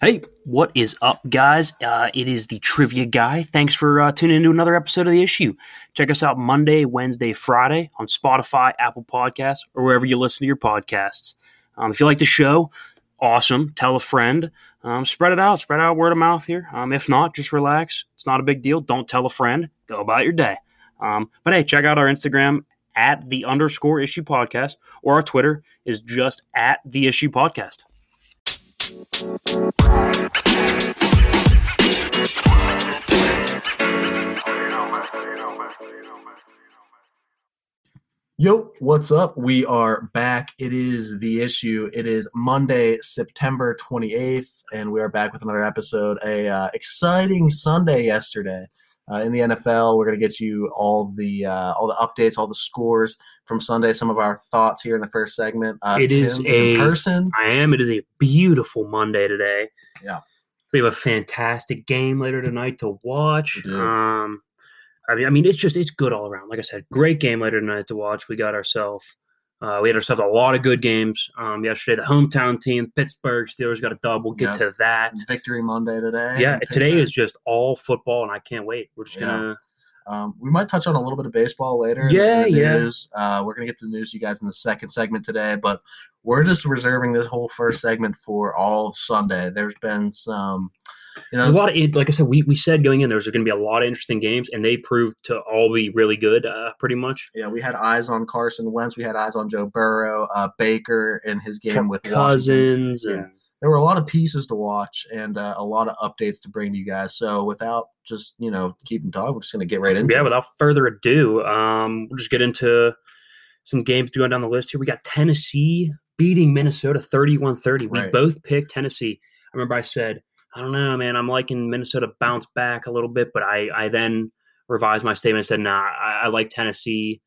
Hey, what is up, guys? Uh, it is the Trivia Guy. Thanks for uh, tuning into another episode of The Issue. Check us out Monday, Wednesday, Friday on Spotify, Apple Podcasts, or wherever you listen to your podcasts. Um, if you like the show, awesome. Tell a friend. Um, spread it out. Spread out word of mouth here. Um, if not, just relax. It's not a big deal. Don't tell a friend. Go about your day. Um, but hey, check out our Instagram at the underscore issue podcast, or our Twitter is just at the issue podcast. Yo, what's up? We are back. It is the issue. It is Monday, September 28th, and we are back with another episode. A uh, exciting Sunday yesterday uh, in the NFL. We're going to get you all the uh, all the updates, all the scores from Sunday. Some of our thoughts here in the first segment. Uh, It Tim is a- person. I am. It is a beautiful Monday today. Yeah. We have a fantastic game later tonight to watch. Um, I mean, I mean, it's just it's good all around. Like I said, great game later tonight to watch. We got ourselves. Uh, we had ourselves a lot of good games. Um, yesterday, the hometown team, Pittsburgh Steelers, got a dub. We'll get to that. Victory Monday today. Yeah, today is just all football, and I can't wait. We're just Yeah. gonna. Um, we might touch on a little bit of baseball later. Yeah, in the yeah. Uh, we're gonna get to the news, you guys, in the second segment today, but we're just reserving this whole first segment for all of Sunday. There's been some, you know, a lot of like I said, we, we said going in there's going to be a lot of interesting games, and they proved to all be really good, uh, pretty much. yeah, we had eyes on Carson Wentz, we had eyes on Joe Burrow, uh, Baker in his game with Washington. Cousins Yeah. There were a lot of pieces to watch and uh, a lot of updates to bring to you guys. So without just you know keeping talking, we're just gonna get right into yeah, it. without further ado, um, we'll just get into some games going down the list here. We got Tennessee beating Minnesota 31 30. We Right. both picked Tennessee. I remember I said, I don't know, man, I'm liking Minnesota bounce back a little bit, but I, I then revised my statement and said, nah, I, I like Tennessee.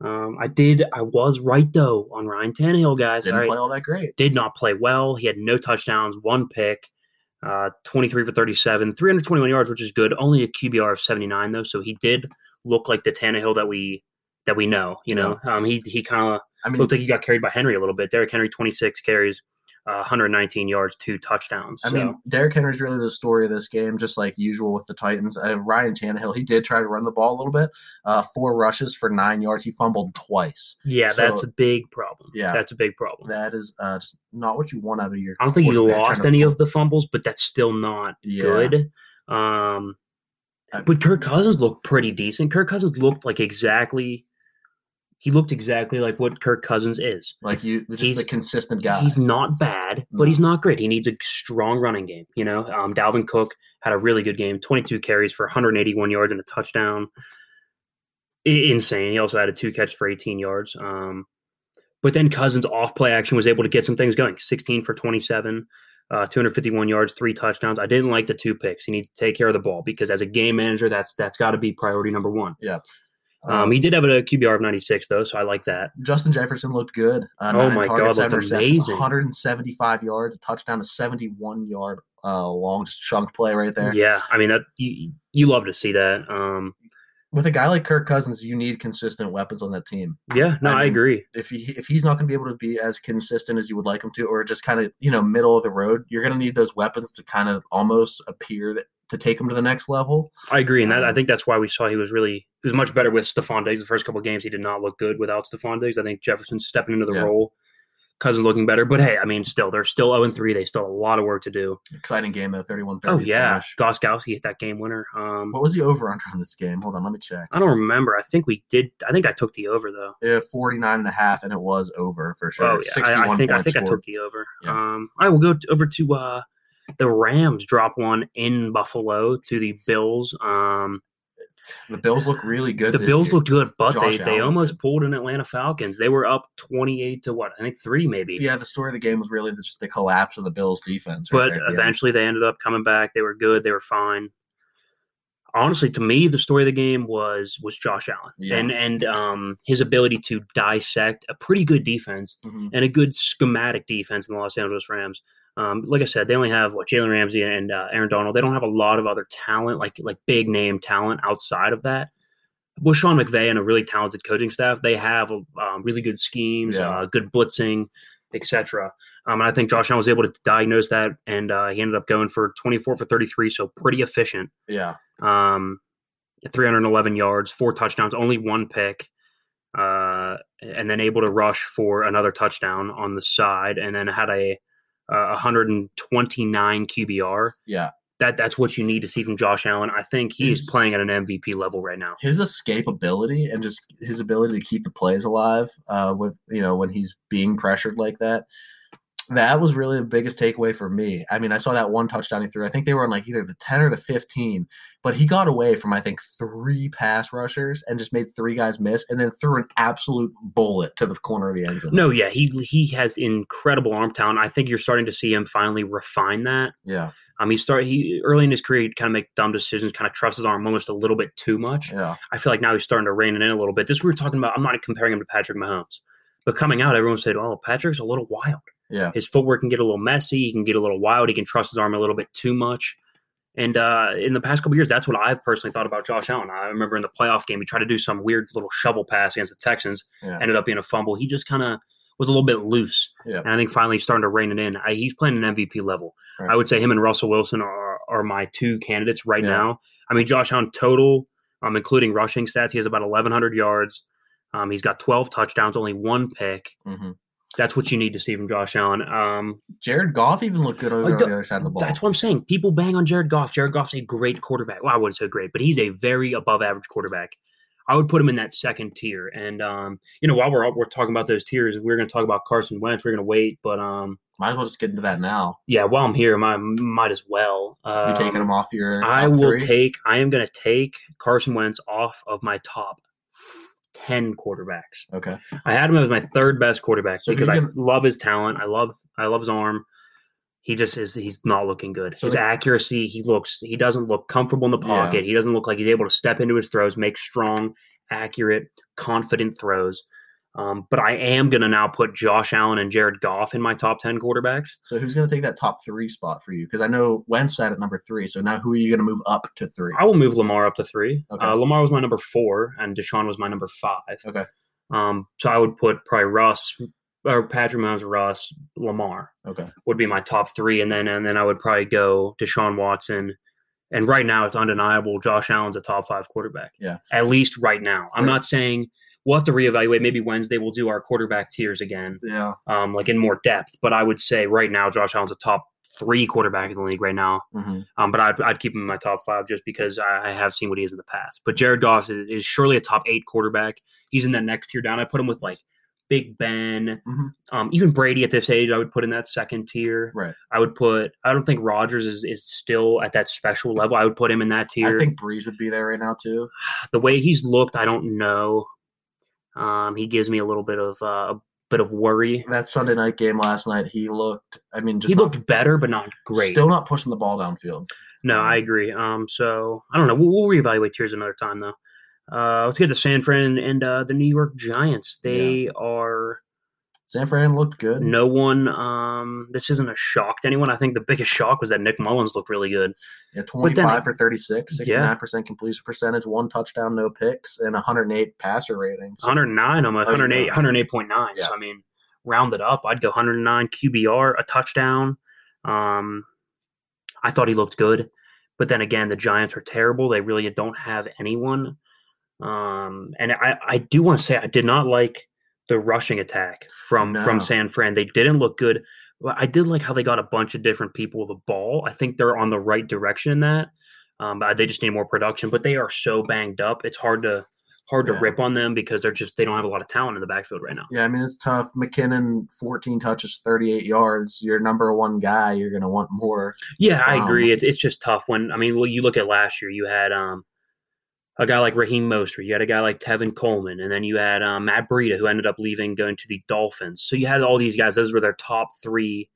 Um, I did, I was right though on Ryan Tannehill, guys. Didn't All right. play all that great. Did not play well. He had no touchdowns, one pick, uh, 23 for 37, 321 yards, which is good. Only a QBR of 79 though, so he did look like the Tannehill that we that we know. You know, um, he he kind of I mean, looked like he got carried by Henry a little bit. Derrick Henry, 26 carries, uh, 119 yards, two touchdowns. I So, mean, Derrick Henry's really the story of this game, just like usual with the Titans. Uh, Ryan Tannehill, he did try to run the ball a little bit. Uh, four rushes for nine yards. He fumbled twice. yeah, so- that's a big problem. Yeah. that's a big problem. That is uh, just not what you want out of your. I don't think he lost any of the fumbles, but that's still not Yeah. good. Um, I- but Kirk Cousins looked pretty decent. Kirk Cousins looked like exactly. He looked exactly like what Kirk Cousins is. Like you, just He's- a consistent guy. He's not bad, but No. he's not great. He needs a strong running game. You know, um, Dalvin Cook had a really good game, 22 carries for 181 yards and a touchdown. I- insane. He also had a two catch for 18 yards. Um, but then Cousins off play action was able to get some things going. 16 for 27, uh, 251 yards, three touchdowns. I didn't like the two picks. He needs to take care of the ball because as a game manager, that's that's got to be priority number one. Um, he did have a QBR of 96 though, so I like that. Justin Jefferson looked good. Uh, Oh my targets, God, looked amazing. 175 yards, a touchdown, a 71 yard uh, long chunk play right there. Yeah, I mean that you you love to see that. Um, With a guy like Kirk Cousins, you need consistent weapons on that team. yeah, no, I I, agree. if he if he's not going to be able to be as consistent as you would like him to, or just kind of you know middle of the road, you're going to need those weapons to kind of almost appear that to take him to the next level. I agree, and that I Um, think that's why we saw he was really he was much better with Stefon Diggs. The first couple of games, he did not look good without Stefon Diggs. I think Jefferson's stepping into the Yeah. role. Cousins looking better, but hey, I mean, still they're still zero and three. They still have a lot of work to do. Exciting game though, 31-30 Oh yeah. Gostkowski hit that game winner. Um, What was the over under on this game? Hold on, let me check. I don't remember. I think we did. I think I took the over though. Uh, 49 and a half, and it was over for sure. Oh yeah, I, I think I think I took the over. Yeah. Um, I will go t- over to uh, the Rams. Drop one in Buffalo to the Bills. Um, The Bills look really good. the Bills year. looked good, but Josh they, they almost pulled an Atlanta Falcons. They were up twenty eight to what? I think three maybe. Yeah, the story of the game was really the- just the collapse of the Bills defense. right but there at the eventually they ended up coming back. They were good. They were fine. Honestly, to me, the story of the game was was Josh Allen Yeah. and and um, his ability to dissect a pretty good defense Mhm. and a good schematic defense in the Los Angeles Rams. Um, like I said, they only have what Jalen Ramsey and uh, Aaron Donald. They don't have a lot of other talent, like like big name talent outside of that. With Sean McVay and a really talented coaching staff, they have um, really good schemes, Yeah. uh, good blitzing, etc. Um, and I think Josh Allen was able to diagnose that, and uh, he ended up going for 24 for 33, so pretty efficient. Yeah. Um, 311 yards, four touchdowns, only one pick, uh, and then able to rush for another touchdown on the side, and then had a uh, 129 QBR. Yeah. That that's what you need to see from Josh Allen. I think he's His- playing at an MVP level right now. His escapability and just his ability to keep the plays alive uh, with, you know, when he's being pressured like that. That was really the biggest takeaway for me. I mean, I saw that one touchdown he threw. I think they were on like either the 10 or the 15, but he got away from, I think, three pass rushers and just made three guys miss and then threw an absolute bullet to the corner of the end zone. No, yeah, he he has incredible arm talent. I think you're starting to see him finally refine that. Yeah. Um, he start he early in his career he'd kind of make dumb decisions, kind of trust his arm almost a little bit too much. Yeah. I feel like now he's starting to rein it in a little bit. This we were talking about. I'm not comparing him to Patrick Mahomes, but coming out, everyone said, "Oh, Patrick's a little wild. Yeah. His footwork can get a little messy. He can get a little wild. He can trust his arm a little bit too much." And uh, in the past couple years, that's what I've personally thought about Josh Allen. I remember in the playoff game, he tried to do some weird little shovel pass against the Texans, Yeah. ended up being a fumble. He just kind of was a little bit loose. Yeah. And I think finally he's starting to rein it in. I, he's playing an MVP level. Right. I would say him and Russell Wilson are, are my two candidates right Yeah. now. I mean, Josh Allen total, um, including rushing stats, he has about 1,100 yards. Um, he's got 12 touchdowns, only one pick. hmm That's what you need to see from Josh Allen. Um, Jared Goff even looked good over the other side of the ball. that's what I'm saying. People bang on Jared Goff. Jared Goff's a great quarterback. Well, I wouldn't say great, but he's a very above average quarterback. I would put him in that second tier. And um, you know, while we're we're talking about those tiers, we're going to talk about Carson Wentz. We're going to wait, but um, Might as well just get into that now. yeah, while I'm here, I might as well. You Um, taking him off your I will three? take. I am going to take Carson Wentz off of my top ten quarterbacks. Okay. I had him as my third best quarterback So because I love his talent. I love I love his arm. He just is he's not looking good. So his accuracy, he looks he doesn't look comfortable in the Yeah. pocket. He doesn't look like he's able to step into his throws, make strong, accurate, confident throws. Um, but I am gonna now put Josh Allen and Jared Goff in my top ten quarterbacks. So who's going to take that top three spot for you? Because I know Wentz sat at number three. So now who are you going to move up to three? I will move Lamar up to three. Okay. Uh, Lamar was my number four, and Deshaun was my number five. Okay. Um, so I would put probably Russ or Patrick Mahomes, Russ, Lamar Okay. would be my top three, and then and then I would probably go Deshaun Watson. And right now, it's undeniable. Josh Allen's a top five quarterback. Yeah. At least right now. I'm Right. not saying we'll have to reevaluate. Maybe Wednesday we'll do our quarterback tiers again, Yeah. um, like in more depth. But I would say right now, Josh Allen's a top three quarterback in the league right now. hmm Um, but I'd, I'd keep him in my top five just because I, I have seen what he is in the past. But Jared Goff is, is surely a top eight quarterback. He's in that next tier down. I put him with like Big Ben, Mhm. um, even Brady at this age. I would put in that second tier. Right. I would put. I don't think Rodgers is, is still at that special level. I would put him in that tier. I think Brees would be there right now too. the way he's looked, I don't know. Um, he gives me a little bit of uh, a bit of worry. That Sunday night game last night, he looked. I mean, just He not- looked better, but not great. Still not pushing the ball downfield. No, I agree. Um, so I don't know. We'll, we'll reevaluate tiers another time, though. Uh, let's get to San Fran and uh, the New York Giants. They are San Fran looked good. no one. Um, this isn't a shock to anyone. I think the biggest shock was that Nick Mullens looked really good. Yeah, 25 for 36, Yeah. 69% completion percentage, one touchdown, no picks, and 108 passer rating. So, 109 almost, Oh, you 108, know. 108.9. Yeah. So I mean, rounded up, I'd go 109 QBR, a touchdown. Um, I thought he looked good, but then again, the Giants are terrible. They really don't have anyone. Um, and I, I do want to say I did not like the rushing attack from No. from San Fran. They didn't look good. I did like how they got a bunch of different people the ball. I think they're on the right direction in that. Um, they just need more production. But they are so banged up. It's hard to hard to rip on them because they're just they don't have a lot of talent in the backfield right now. yeah, I mean, it's tough. McKinnon, 14 touches, 38 yards. Your number one guy, you're going to want more. Yeah, I Um, agree. It's it's just tough when I mean well, you look at last year. You had um a guy like Raheem Mostert, you had a guy like Tevin Coleman, and then you had um, Matt Breida who ended up leaving, going to the Dolphins. So you had all these guys; those were their top three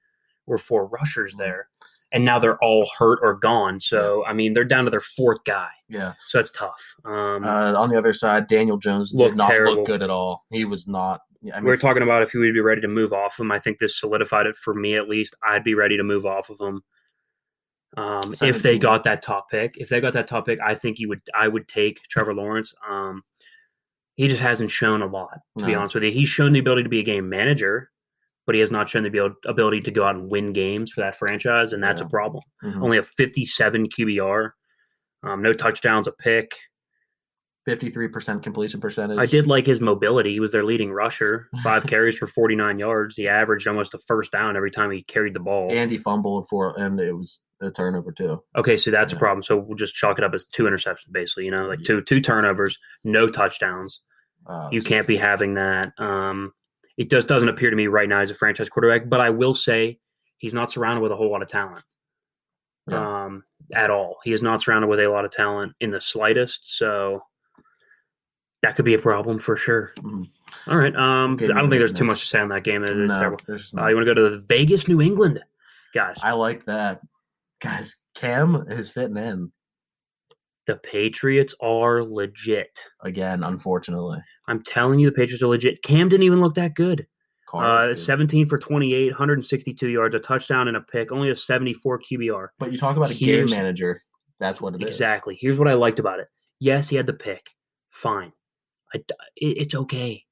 or four rushers there, and now they're all hurt or gone. So I mean, they're down to their fourth guy. Yeah. So it's tough. Um, Uh, on the other side, Daniel Jones did not terrible. look good at all. He was not. I mean, we were talking about if he would be ready to move off of him. I think this solidified it for me at least. I'd be ready to move off of him. Um, if they got that top pick, if they got that top pick, I think you would. I would take Trevor Lawrence. Um, he just hasn't shown a lot, to be honest with you. He's shown the ability to be a game manager, but he has not shown the ability to go out and win games for that franchise, and that's Yeah. a problem. Mhm. Only a 57 QBR, um, no touchdowns, a pick. 53% completion percentage. I did like his mobility. He was their leading rusher, five carries for 49 yards. He averaged almost a first down every time he carried the ball. And he fumbled for, and it was a turnover too. Okay, so that's a problem. So we'll just chalk it up as two interceptions, basically. You know, like two two turnovers, no touchdowns. Uh, You can't be having that. Um, it just doesn't appear to me right now as a franchise quarterback. But I will say he's not surrounded with a whole lot of talent um, at all. He is not surrounded with a lot of talent in the slightest. So that could be a problem for sure. Mhm. All right. Um, I don't think there's next. too much to say on that game. It's No, terrible. Uh, you want to go to the Vegas, New England, guys? I like that. Guys, Cam is fitting in the Patriots are legit. again, unfortunately. I'm telling you, the Patriots are legit. Cam didn't even look that good. Uh, 17 for 28, 162 yards, a touchdown and a pick, only a 74 QBR. But you talk about a game manager. That's what it is. Exactly. Here's what I liked about it. Yes, he had the pick. Fine. I, it, it's okay,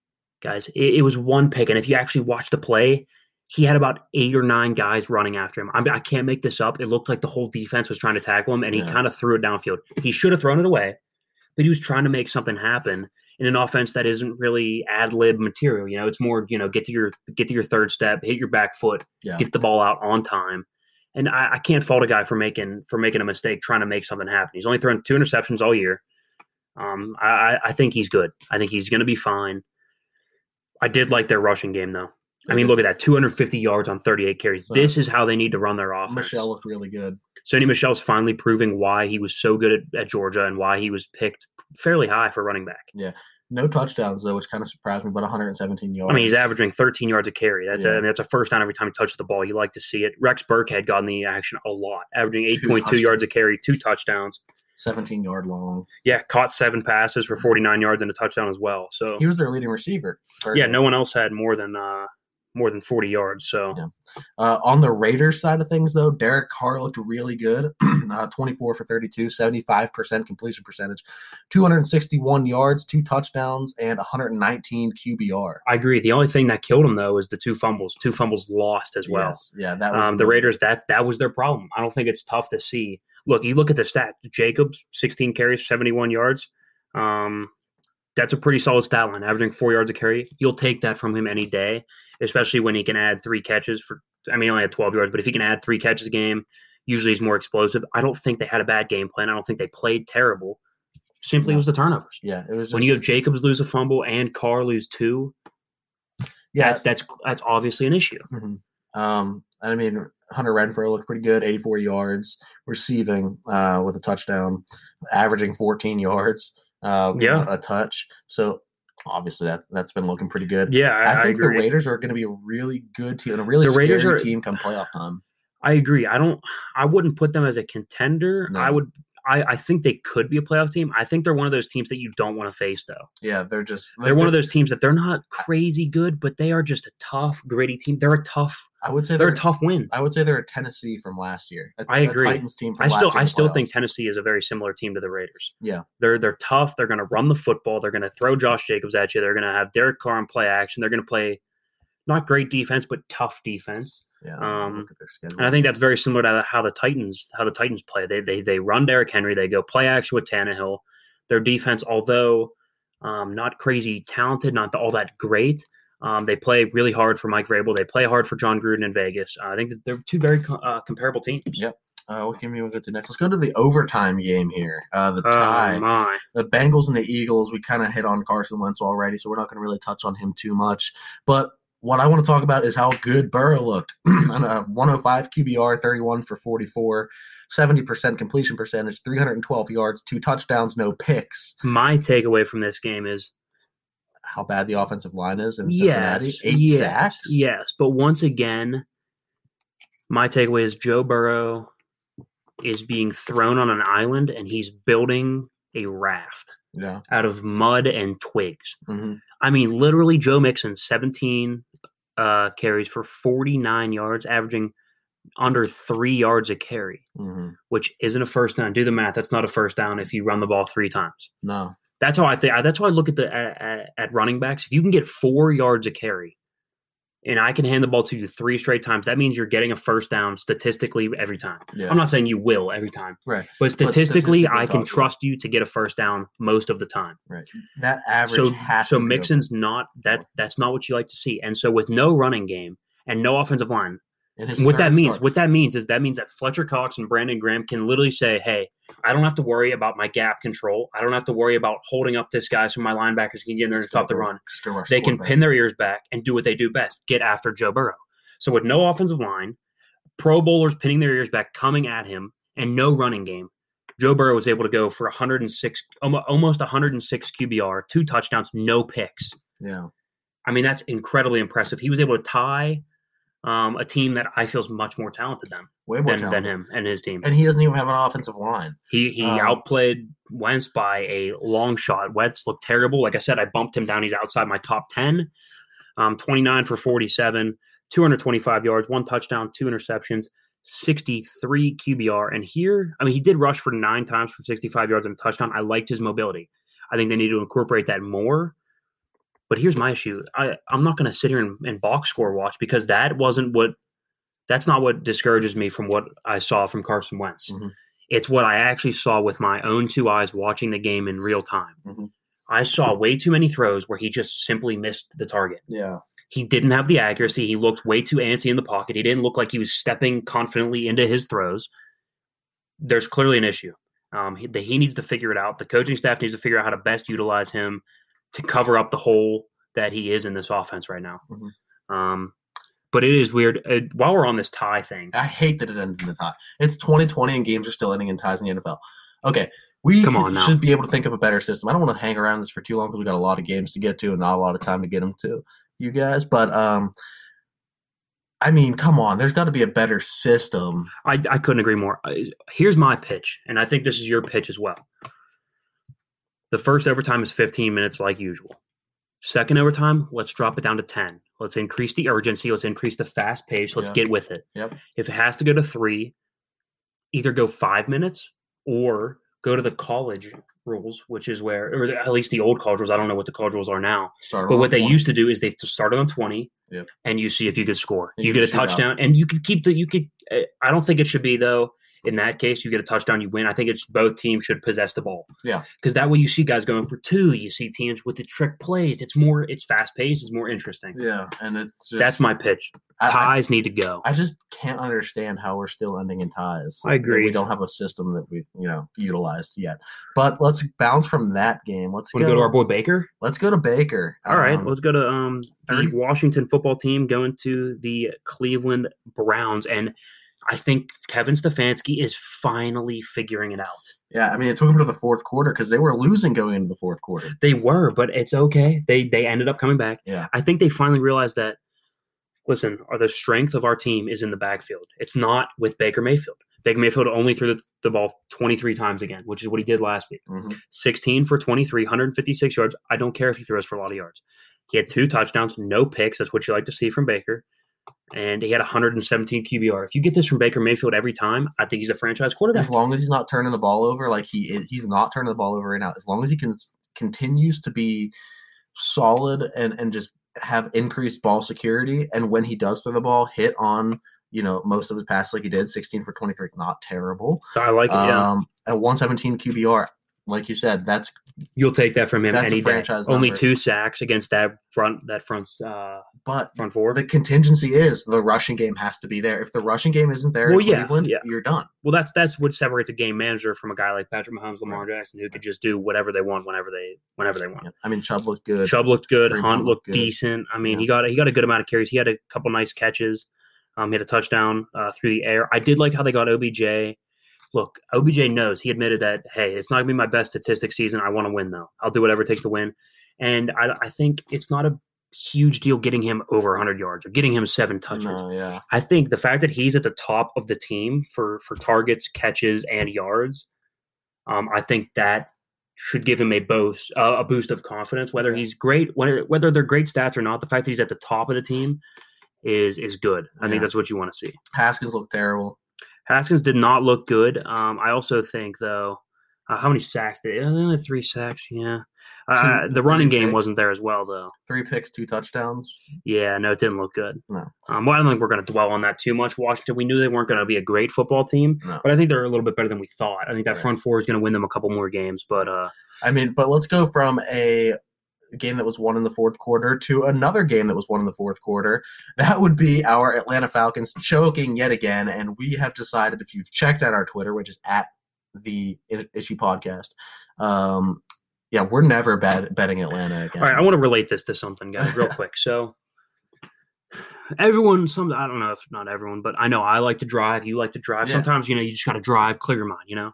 guys. It, it was one pick. And if you actually watch the play, he had about eight or nine guys running after him. I, mean, I can't make this up. It looked like the whole defense was trying to tackle him, and he Yeah. kind of threw it downfield. He should have thrown it away, but he was trying to make something happen in an offense that isn't really ad lib material. You know, it's more you know get to your get to your third step, hit your back foot, Yeah. get the ball out on time. And I, I can't fault a guy for making for making a mistake trying to make something happen. He's only thrown two interceptions all year. Um, I, I- I think he's good. I think he's going to be fine. I did like their rushing game though. I mean, look at that 250 yards on 38 carries. So- This is how they need to run their offense. Michel looked really good. Sony Michel's finally proving why he was so good at, at Georgia and why he was picked fairly high for running back. Yeah. No touchdowns though, which kind of surprised me. But 117 yards. I mean, he's averaging 13 yards a carry. That's, a, Yeah. I mean, that's a first down every time he touches the ball. You like to see it. Rex Burkhead got in the action a lot, averaging Two 8.2 yards a carry, two touchdowns. 17 yard long. Yeah, caught seven passes for 49 yards and a touchdown as well. So He was their leading receiver. yeah, no one else had more than uh, more than 40 yards. So Yeah. Uh, on the Raiders side of things, though, Derek Carr looked really good. uh, 24 for 32, 75% completion percentage, 261 yards, two touchdowns, and 119 QBR. I agree. The only thing that killed him though is the two fumbles. Two fumbles lost as well. Yes. Yeah, that was Um, the Raiders, that's that was their problem. I don't think it's tough to see. Look, you look at the stat. Jacobs, 16 carries, 71 yards. Um, that's a pretty solid stat line, averaging four yards a carry. You'll take that from him any day, especially when he can add three catches for. I mean, he only had 12 yards, but if he can add three catches a game, usually he's more explosive. I don't think they had a bad game plan. I don't think they played terrible. Simply, it was the turnovers. Yeah, it was just, when you have Jacobs lose a fumble and Carr lose two, yeah, that's that's that's obviously an issue. Mhm. Um, and I mean, Hunter Renfrow looked pretty good, 84 yards receiving uh, with a touchdown, averaging 14 yards, uh, Yeah. a touch. So obviously that that's been looking pretty good. Yeah, I, I I think the. Raiders are going to be a really good team and a really The Raiders are- team come playoff time. I agree. I don't. I wouldn't put them as a contender. No. I would. I, I think they could be a playoff team. I think they're one of those teams that you don't want to face, though. Yeah, they're just They're one of those teams that they're not crazy good, but they are just a tough, gritty team. They're a tough. I would say They're they're a tough win. I would say they're a Tennessee from last year. A, I agree. Titans team I still, I still think. Tennessee is a very similar team to the Raiders. Yeah. they're they're tough. They're going to run the football. They're going to throw Josh Jacobs at you. They're going to have Derek Carr in play action. They're going to play not great defense, but tough defense. Yeah, um, look at their schedule. And I think that's very similar to how the Titans how the Titans play. They they they run Derrick Henry. They go play action with Tannehill. Their defense, although um, not crazy talented, not all that great, um, they play really hard for Mike Vrabel. They play hard for Jon Gruden in Vegas. Uh, I think that they're two very co- uh, comparable teams. Yep. Uh, what game we go to next? Let's go to the overtime game here. Uh, the Oh tie. my! the Bengals and the Eagles, we kind of hit on Carson Wentz already, so we're not going to really touch on him too much. But what I want to talk about is how good Burrow looked. On a 105 QBR, 31 for 44, 70% completion percentage, 312 yards, two touchdowns, no picks. My takeaway from this game is How bad the offensive line is in Cincinnati. yes, Eight yes, sacks. yes. But once again, my takeaway is Joe Burrow is being thrown on an island and he's building a raft Yeah. out of mud and twigs. hmm I mean, literally, Joe Mixon, 17 uh, carries for 49 yards, averaging under three yards a carry, hmm which isn't a first down. Do the math. That's not a first down if you run the ball three times. No. That's how I think. That's how I look at the at, at, running backs. If you can get four yards a carry, and I can hand the ball to you three straight times, that means you're getting a first down statistically every time. Yeah. I'm not saying you will every time, right. but statistically, statistically I can trust you to get a first down most of the time. Right. That average So, has so to be Mixon's not that. That's not what you like to see. And so, with no running game and no offensive line, over. In his what that means, start. what that means is that means that Fletcher Cox and Brandon Graham can literally say, "Hey, I don't have to worry about my gap control. I don't have to worry about holding up this guy so my linebackers can get in there and stop the run. just gonna rush They can pin their ears back and do what they do best: get after Joe Burrow. So with no offensive line, Pro Bowlers pinning their ears back, coming at him, and no running game, Joe Burrow was able to go for 106, almo- almost 106 QBR, two touchdowns, no picks. Yeah. I mean, that's incredibly impressive. He was able to tie um, a team that I feel is much more talented than Way more than, than him and his team. And he doesn't even have an offensive line. He he Um, outplayed Wentz by a long shot. Wentz looked terrible. Like I said, I bumped him down. He's outside my top ten. Um, 29 for 47, 225 yards, one touchdown, two interceptions, 63 QBR. And here, I mean, he did rush for nine times for 65 yards and a touchdown. I liked his mobility. I think they need to incorporate that more. But here's my issue. I, I'm not going to sit here and, and box score watch because that wasn't what that's not what discourages me from what I saw from Carson Wentz. Mhm. It's what I actually saw with my own two eyes watching the game in real time. Mhm. I saw way too many throws where he just simply missed the target. Yeah. He didn't have the accuracy. He looked way too antsy in the pocket. He didn't look like he was stepping confidently into his throws. There's clearly an issue. Um, he, that he needs to figure it out. The coaching staff needs to figure out how to best utilize him to cover up the hole that he is in this offense right now. Mhm. Um, but it is weird. Uh, while we're on this tie thing, I hate that it ended in a tie. It's 2020 and games are still ending in ties in the NFL. Okay, we Come on now. should be able to think of a better system. I don't want to hang around this for too long because we've got a lot of games to get to and not a lot of time to get them to you guys. But um, I mean, come on, there's got to be a better system. I, I couldn't agree more. Here's my pitch, and I think this is your pitch as well. The first overtime is 15 minutes, like usual. Second overtime, let's drop it down to 10. Let's increase the urgency. Let's increase the fast pace. Let's Yeah. get with it. Yep. If it has to go to three, either go five minutes or go to the college rules, which is where, or at least the old college rules. I don't know what the college rules are now. Start But what they used to do is they started on 20 Yep. and you see if you could score. You, you get a shoot out. touchdown and you could keep the, you could, uh, I don't think it should be though. In that case, you get a touchdown, you win. I think it's both teams should possess the ball. Yeah. Because that way you see guys going for two. You see teams with the trick plays. It's more, it's fast paced. It's more interesting. Yeah, and it's just, That's my pitch. I, I, Ties need to go. I just can't understand how we're still ending in ties. I agree. We don't have a system that we you know utilized yet. But let's bounce from that game. Let's go. to go to our boy Baker? let's go to Baker. All right, Um, let's go to um, the 30 Washington football team going to the Cleveland Browns, and I think Kevin Stefanski is finally figuring it out. Yeah, I mean, it took them to the fourth quarter because they were losing going into the fourth quarter. They were, but it's okay. They they ended up coming back. Yeah. I think they finally realized that. Listen, our, the strength of our team is in the backfield. It's not with Baker Mayfield. Baker Mayfield only threw the, the ball 23 times again, which is what he did last week. Mhm. 16 for 23, 156 yards. I don't care if he throws for a lot of yards. He had two touchdowns, no picks. That's what you like to see from Baker. And he had 117 QBR. If you get this from Baker Mayfield every time, I think he's a franchise quarterback. As long as he's not turning the ball over, like he is, he's not turning the ball over right now. As long as he can continues to be solid and and just have increased ball security, and when he does throw the ball, hit on you know most of his passes like he did, 16 for 23, not terrible. So I like it. Yeah, Um, at 117 QBR, like you said, that's you'll take that from him that's a any day. franchise Only two sacks against that front that front uh, but front four. the contingency is the rushing game has to be there. If the rushing game isn't there Well, in yeah, Cleveland, yeah. you're done. well, that's that's what separates a game manager from a guy like Patrick Mahomes, Lamar Jackson, who could just do whatever they want whenever they whenever they want. I mean, Chubb looked good. Chubb looked good. Hunt looked decent. I mean, Yeah. he got he got a good amount of carries. He had a couple nice catches. Um, he had a touchdown uh, through the air. I did like how they got OBJ. Look, OBJ knows. He admitted that hey, it's not gonna be my best statistic season. I want to win though. I'll do whatever it takes to win. And I, I think it's not a huge deal getting him over 100 yards or getting him seven touches. No, yeah. I think the fact that he's at the top of the team for for targets, catches, and yards, um, I think that should give him a boost uh, a boost of confidence. Whether he's great, whether whether they're great stats or not, the fact that he's at the top of the team is is good. I Yeah. think that's what you want to see. Haskins looked terrible. Haskins did not look good. Um, I also think though, uh, how many sacks did uh, three sacks? Yeah. Uh, Two- the running game picks. wasn't there as well, though. Three picks, two touchdowns. Yeah, no, it didn't look good. No. Um, well, I don't think we're going to dwell on that too much. Washington, we knew they weren't going to be a great football team, No. but I think they're a little bit better than we thought. I think that Right. front four is going to win them a couple more games. But uh, I mean, but let's go from a game that was won in the fourth quarter to another game that was won in the fourth quarter. That would be our Atlanta Falcons choking yet again. And we have decided, if you've checked out our Twitter, which is at the Issue Podcast, um, yeah, we're never bet- betting Atlanta again. all right, I want to relate this to something, guys, real quick. So. Everyone, some I don't know if not everyone, but I know I like to drive. You like to drive. Yeah. Sometimes you know you just got to drive, clear your mind. You know,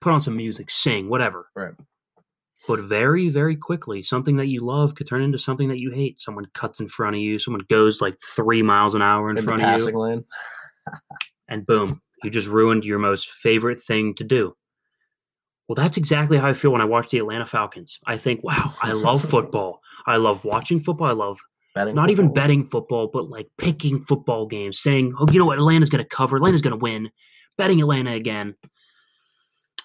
put on some music, sing, whatever. Right. But very, very quickly, something that you love could turn into something that you hate. Someone cuts in front of you. Someone goes like three miles an hour in, in front of you, lane. and boom, you just ruined your most favorite thing to do. Well, that's exactly how I feel when I watch the Atlanta Falcons. I think, wow, I love football. I love watching football. I love Betting not even betting football, but like picking football games, saying, "Oh, you know what? Atlanta's going to cover. Atlanta's going to win." Betting Atlanta again,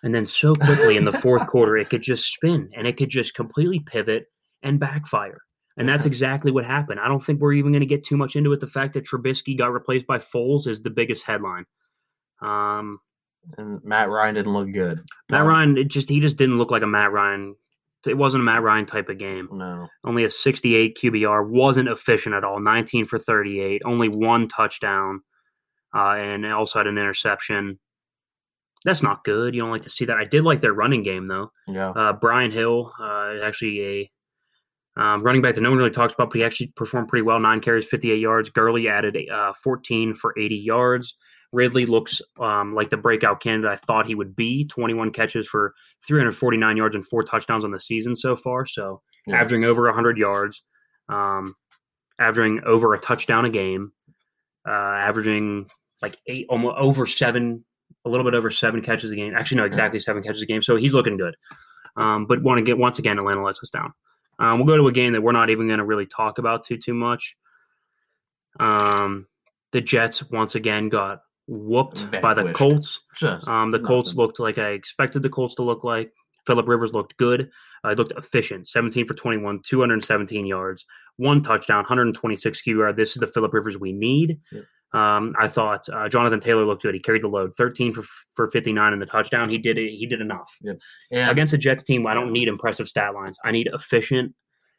and then so quickly in the fourth quarter, it could just spin and it could just completely pivot and backfire. And that's exactly what happened. I don't think we're even going to get too much into it. The fact that Trubisky got replaced by Foles is the biggest headline. Um, And Matt Ryan didn't look good. Matt Um, Ryan, it just he just didn't look like a Matt Ryan. It wasn't a Matt Ryan type of game. No. only a 68 QBR, wasn't efficient at all. 19 for 38, only one touchdown, uh, and also had an interception. That's not good. You don't like to see that. I did like their running game though. Yeah. Uh, Brian Hill uh, is actually a um, running back that no one really talks about, but he actually performed pretty well. Nine carries, 58 yards. Gurley added uh, 14 for 80 yards. Ridley looks um, like the breakout candidate I thought he would be. 21 catches for 349 yards and four touchdowns on the season so far. So Yeah. averaging over 100 yards, um, averaging over a touchdown a game, uh, averaging like eight, almost over seven, a little bit over seven catches a game. Actually, no, exactly seven catches a game. So he's looking good. Um, but want to get once again, Atlanta lets us down. Um, we'll go to a game that we're not even going to really talk about too too much. Um, the Jets once again got whooped by the Colts. Just Um, the Colts looked like I expected the Colts to look like. Philip Rivers looked good. Uh, looked efficient. 17 for 21, 217 yards, one touchdown, 126 QBR. This is the Philip Rivers we need. Yep. Um, I thought uh, Jonathan Taylor looked good. He carried the load. 13 for for 59 in the touchdown. He did it. He did enough and against the Jets team. I don't need impressive stat lines. I need efficient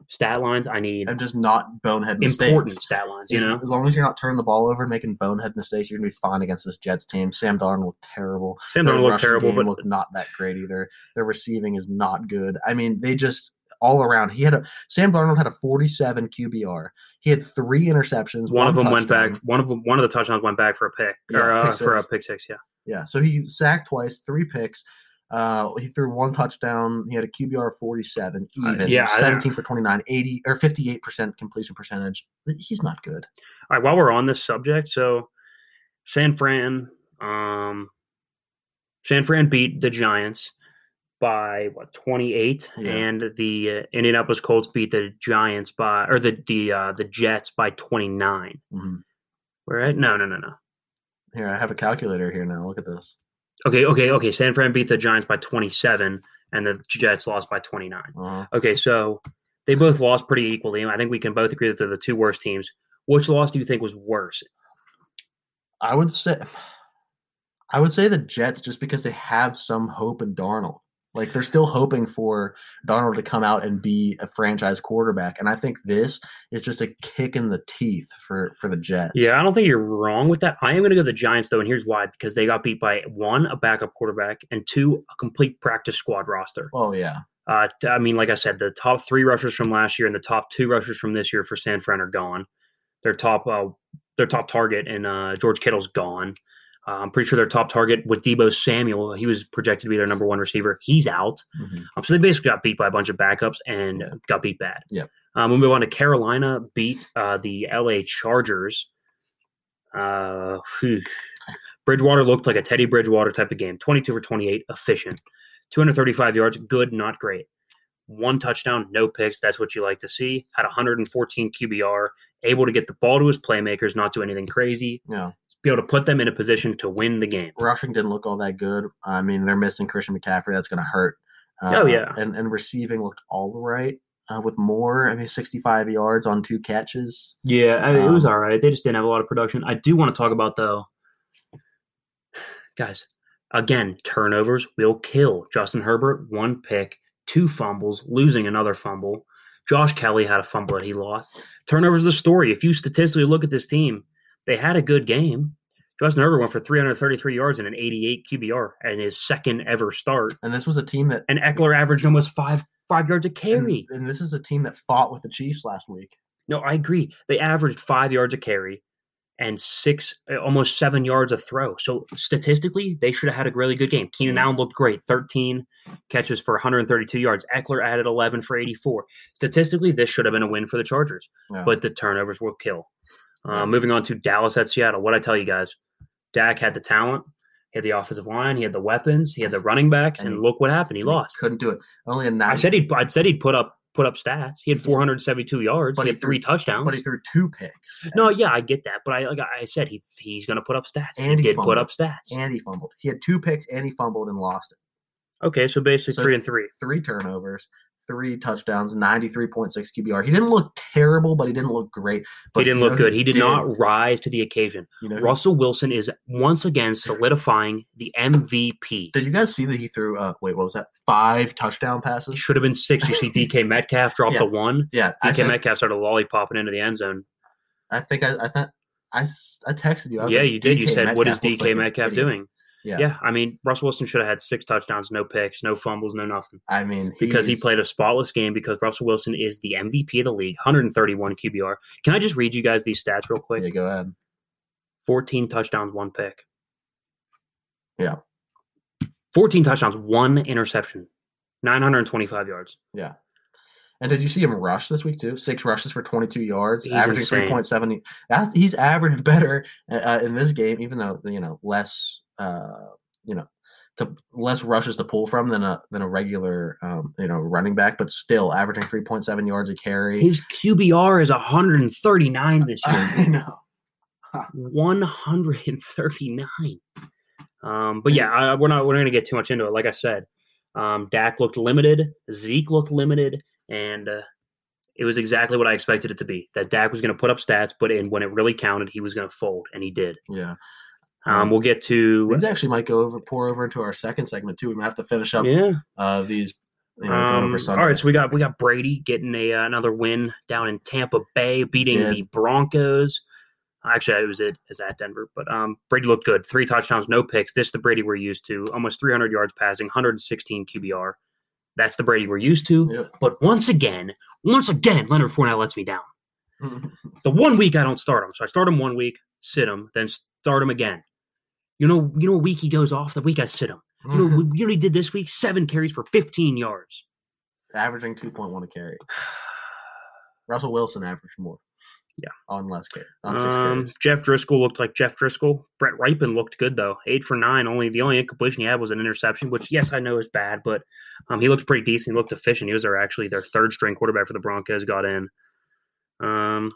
stat lines. I need and just not bonehead mistakes. important stat lines. You as, know, as long as you're not turning the ball over, and making bonehead mistakes, you're gonna be fine against this Jets team. Sam Darnold looked terrible. Sam Darnold looked terrible, but looked not that great either. Their receiving is not good. I mean, they just all around. He had a Sam Darnold had a 47 QBR. He had three interceptions. one of them went back. One of them, one of the touchdowns went back for a pick Yeah, or uh, pick for a pick six. Yeah. Yeah, so he sacked twice, three picks. Uh, he threw one touchdown. He had a QBR of 47, Uh, even. yeah, 17 for 29, 80 or 58% completion percentage. He's not good. All right, while we're on this subject, so San Fran, um, San Fran beat the Giants by what twenty eight, Yeah. and the uh, Indianapolis Colts beat the Giants by or the the uh, the Jets by twenty nine. Mhm. Right? No, no, no, no. Here, I have a calculator here now. Look at this. Okay, okay, okay. San Fran beat the Giants by twenty seven, and the Jets lost by twenty nine. Uh, Okay, so they both lost pretty equally. I think we can both agree that they're the two worst teams. Which loss do you think was worse? I would say, I would say the Jets just because they have some hope in Darnold. Like they're still hoping for Darnold to come out and be a franchise quarterback, and I think this is just a kick in the teeth for for the Jets. Yeah, I don't think you're wrong with that. I am going to go the Giants though, and here's why: because they got beat by one, a backup quarterback, and two, a complete practice squad roster. Oh yeah. Uh, I mean, like I said, the top three rushers from last year and the top two rushers from this year for San Fran are gone. Their top, uh, their top target and uh, George Kittle's gone. Uh, I'm pretty sure their top target with Deebo Samuel, he was projected to be their number one receiver. He's out. Mhm. Um, so they basically got beat by a bunch of backups and Yeah. got beat bad. Yep. Um, we'll move on to Carolina beat uh, the LA Chargers. Uh. Bridgewater looked like a Teddy Bridgewater type of game. 22 for 28, efficient. 235 yards, good, not great. One touchdown, no picks. That's what you like to see. Had 114 QBR, able to get the ball to his playmakers, not do anything crazy, Yeah. Be able to put them in a position to win the game. Rushing didn't look all that good. I mean, they're missing Christian McCaffrey. That's going to hurt Uh, Oh, yeah. and and receiving looked all right. Uh, with more, I mean, 65 yards on two catches. Yeah, I mean, it was Um, all right. They just didn't have a lot of production. I do want to talk about though, guys. Again, turnovers will kill. Justin Herbert one pick, two fumbles, losing another fumble. Josh Kelley had a fumble that he lost. Turnovers the story. If you statistically look at this team, they had a good game. Justin Herbert went for 333 yards and an 88 QBR and his second ever start. And this was a team that And Ekeler averaged almost five five yards a carry. And, and this is a team that fought with the Chiefs last week. No, I agree. They averaged five yards a carry and six, uh, almost seven yards a throw. So statistically, they should have had a really good game. Keenan Allen looked great, 13 catches for 132 yards. Ekeler added 11 for 84. Statistically, this should have been a win for the Chargers, Yeah. but the turnovers will kill. Uh, Moving on to Dallas at Seattle. What I tell you guys, Dak had the talent, he had the offensive line, he had the weapons, he had the running backs, and, And- look what happened. He lost. Couldn't do it. Only a nine. I said he'd. I said he'd put up put up stats. He had 472 yards. But he he had three touchdowns. but he threw two picks. No, yeah, I get that, but I like I said, he he's going to put up stats. And he he did put up stats. and he fumbled. He had two picks and he fumbled and lost it. okay, so basically So three and three. Three turnovers, three touchdowns, 93.6 QBR. He didn't look terrible, but he didn't look great. But he didn't look good. He did, not rise to the occasion. You know, who- Russell Wilson is once again solidifying the MVP. did you guys see that he threw? Uh, wait, what was that? Five touchdown passes. should have been six. You see, DK Metcalf dropped Yeah. the one. Yeah, DK said, Metcalf started lollipopping into the end zone. I think I, I thought I, I texted you. I was Yeah, like, you did. You said, "What is Metcalf DK like Metcalf idiot." doing?" Yeah. Yeah. I mean, Russell Wilson should have had six touchdowns, no picks, no fumbles, no nothing. I mean, because he played a spotless game because Russell Wilson is the MVP of the league, 131 QBR. Can I just read you guys these stats real quick? Yeah, go ahead. 14 touchdowns, one pick. Yeah. 14 touchdowns, one interception, 925 yards. Yeah. And did you see him rush this week too? Six rushes for 22 yards, He's averaging insane. 3.7. He's averaged better uh, in this game, even though you know less, uh, you know, to less rushes to pull from than a than a regular, um, you know, running back, but still averaging 3.7 yards a carry. His QBR is 139 this year. I know. 139. Um, but yeah, I, we're not we're not going to get too much into it. Like I said, um, Dak looked limited, Zeke looked limited, and uh, it was exactly what I expected it to be. That Dak was going to put up stats, but in, when it really counted, he was going to fold, and he did. Yeah. Um, we'll get to These actually might go over, pour over into our second segment too. We might have to finish up yeah. uh, these. You know, Um, all right, so we got we got Brady getting a uh, another win down in Tampa Bay, beating Did. the Broncos. Actually, it was it is at Denver, but um, Brady looked good. Three touchdowns, no picks. This is the Brady we're used to. Almost 300 yards passing, 116 QBR. That's the Brady we're used to. But once again, once again, Leonard Fournette lets me down. The one week I don't start him, so I start him one week, sit him, then start him again. You know, you know, week he goes off. The week I sit him. You know, Mm-hmm. you know, he did this week seven carries for 15 yards. averaging 2.1 a carry. Russell Wilson averaged more. Yeah. On less carry. On six Um, carries. Jeff Driskel looked like Jeff Driskel. Brett Rypien looked good though, eight for nine. Only the only incompletion he had was an interception, which yes I know is bad, but um, he looked pretty decent. He looked efficient. He was their actually their third string quarterback for the Broncos. Got in. Um,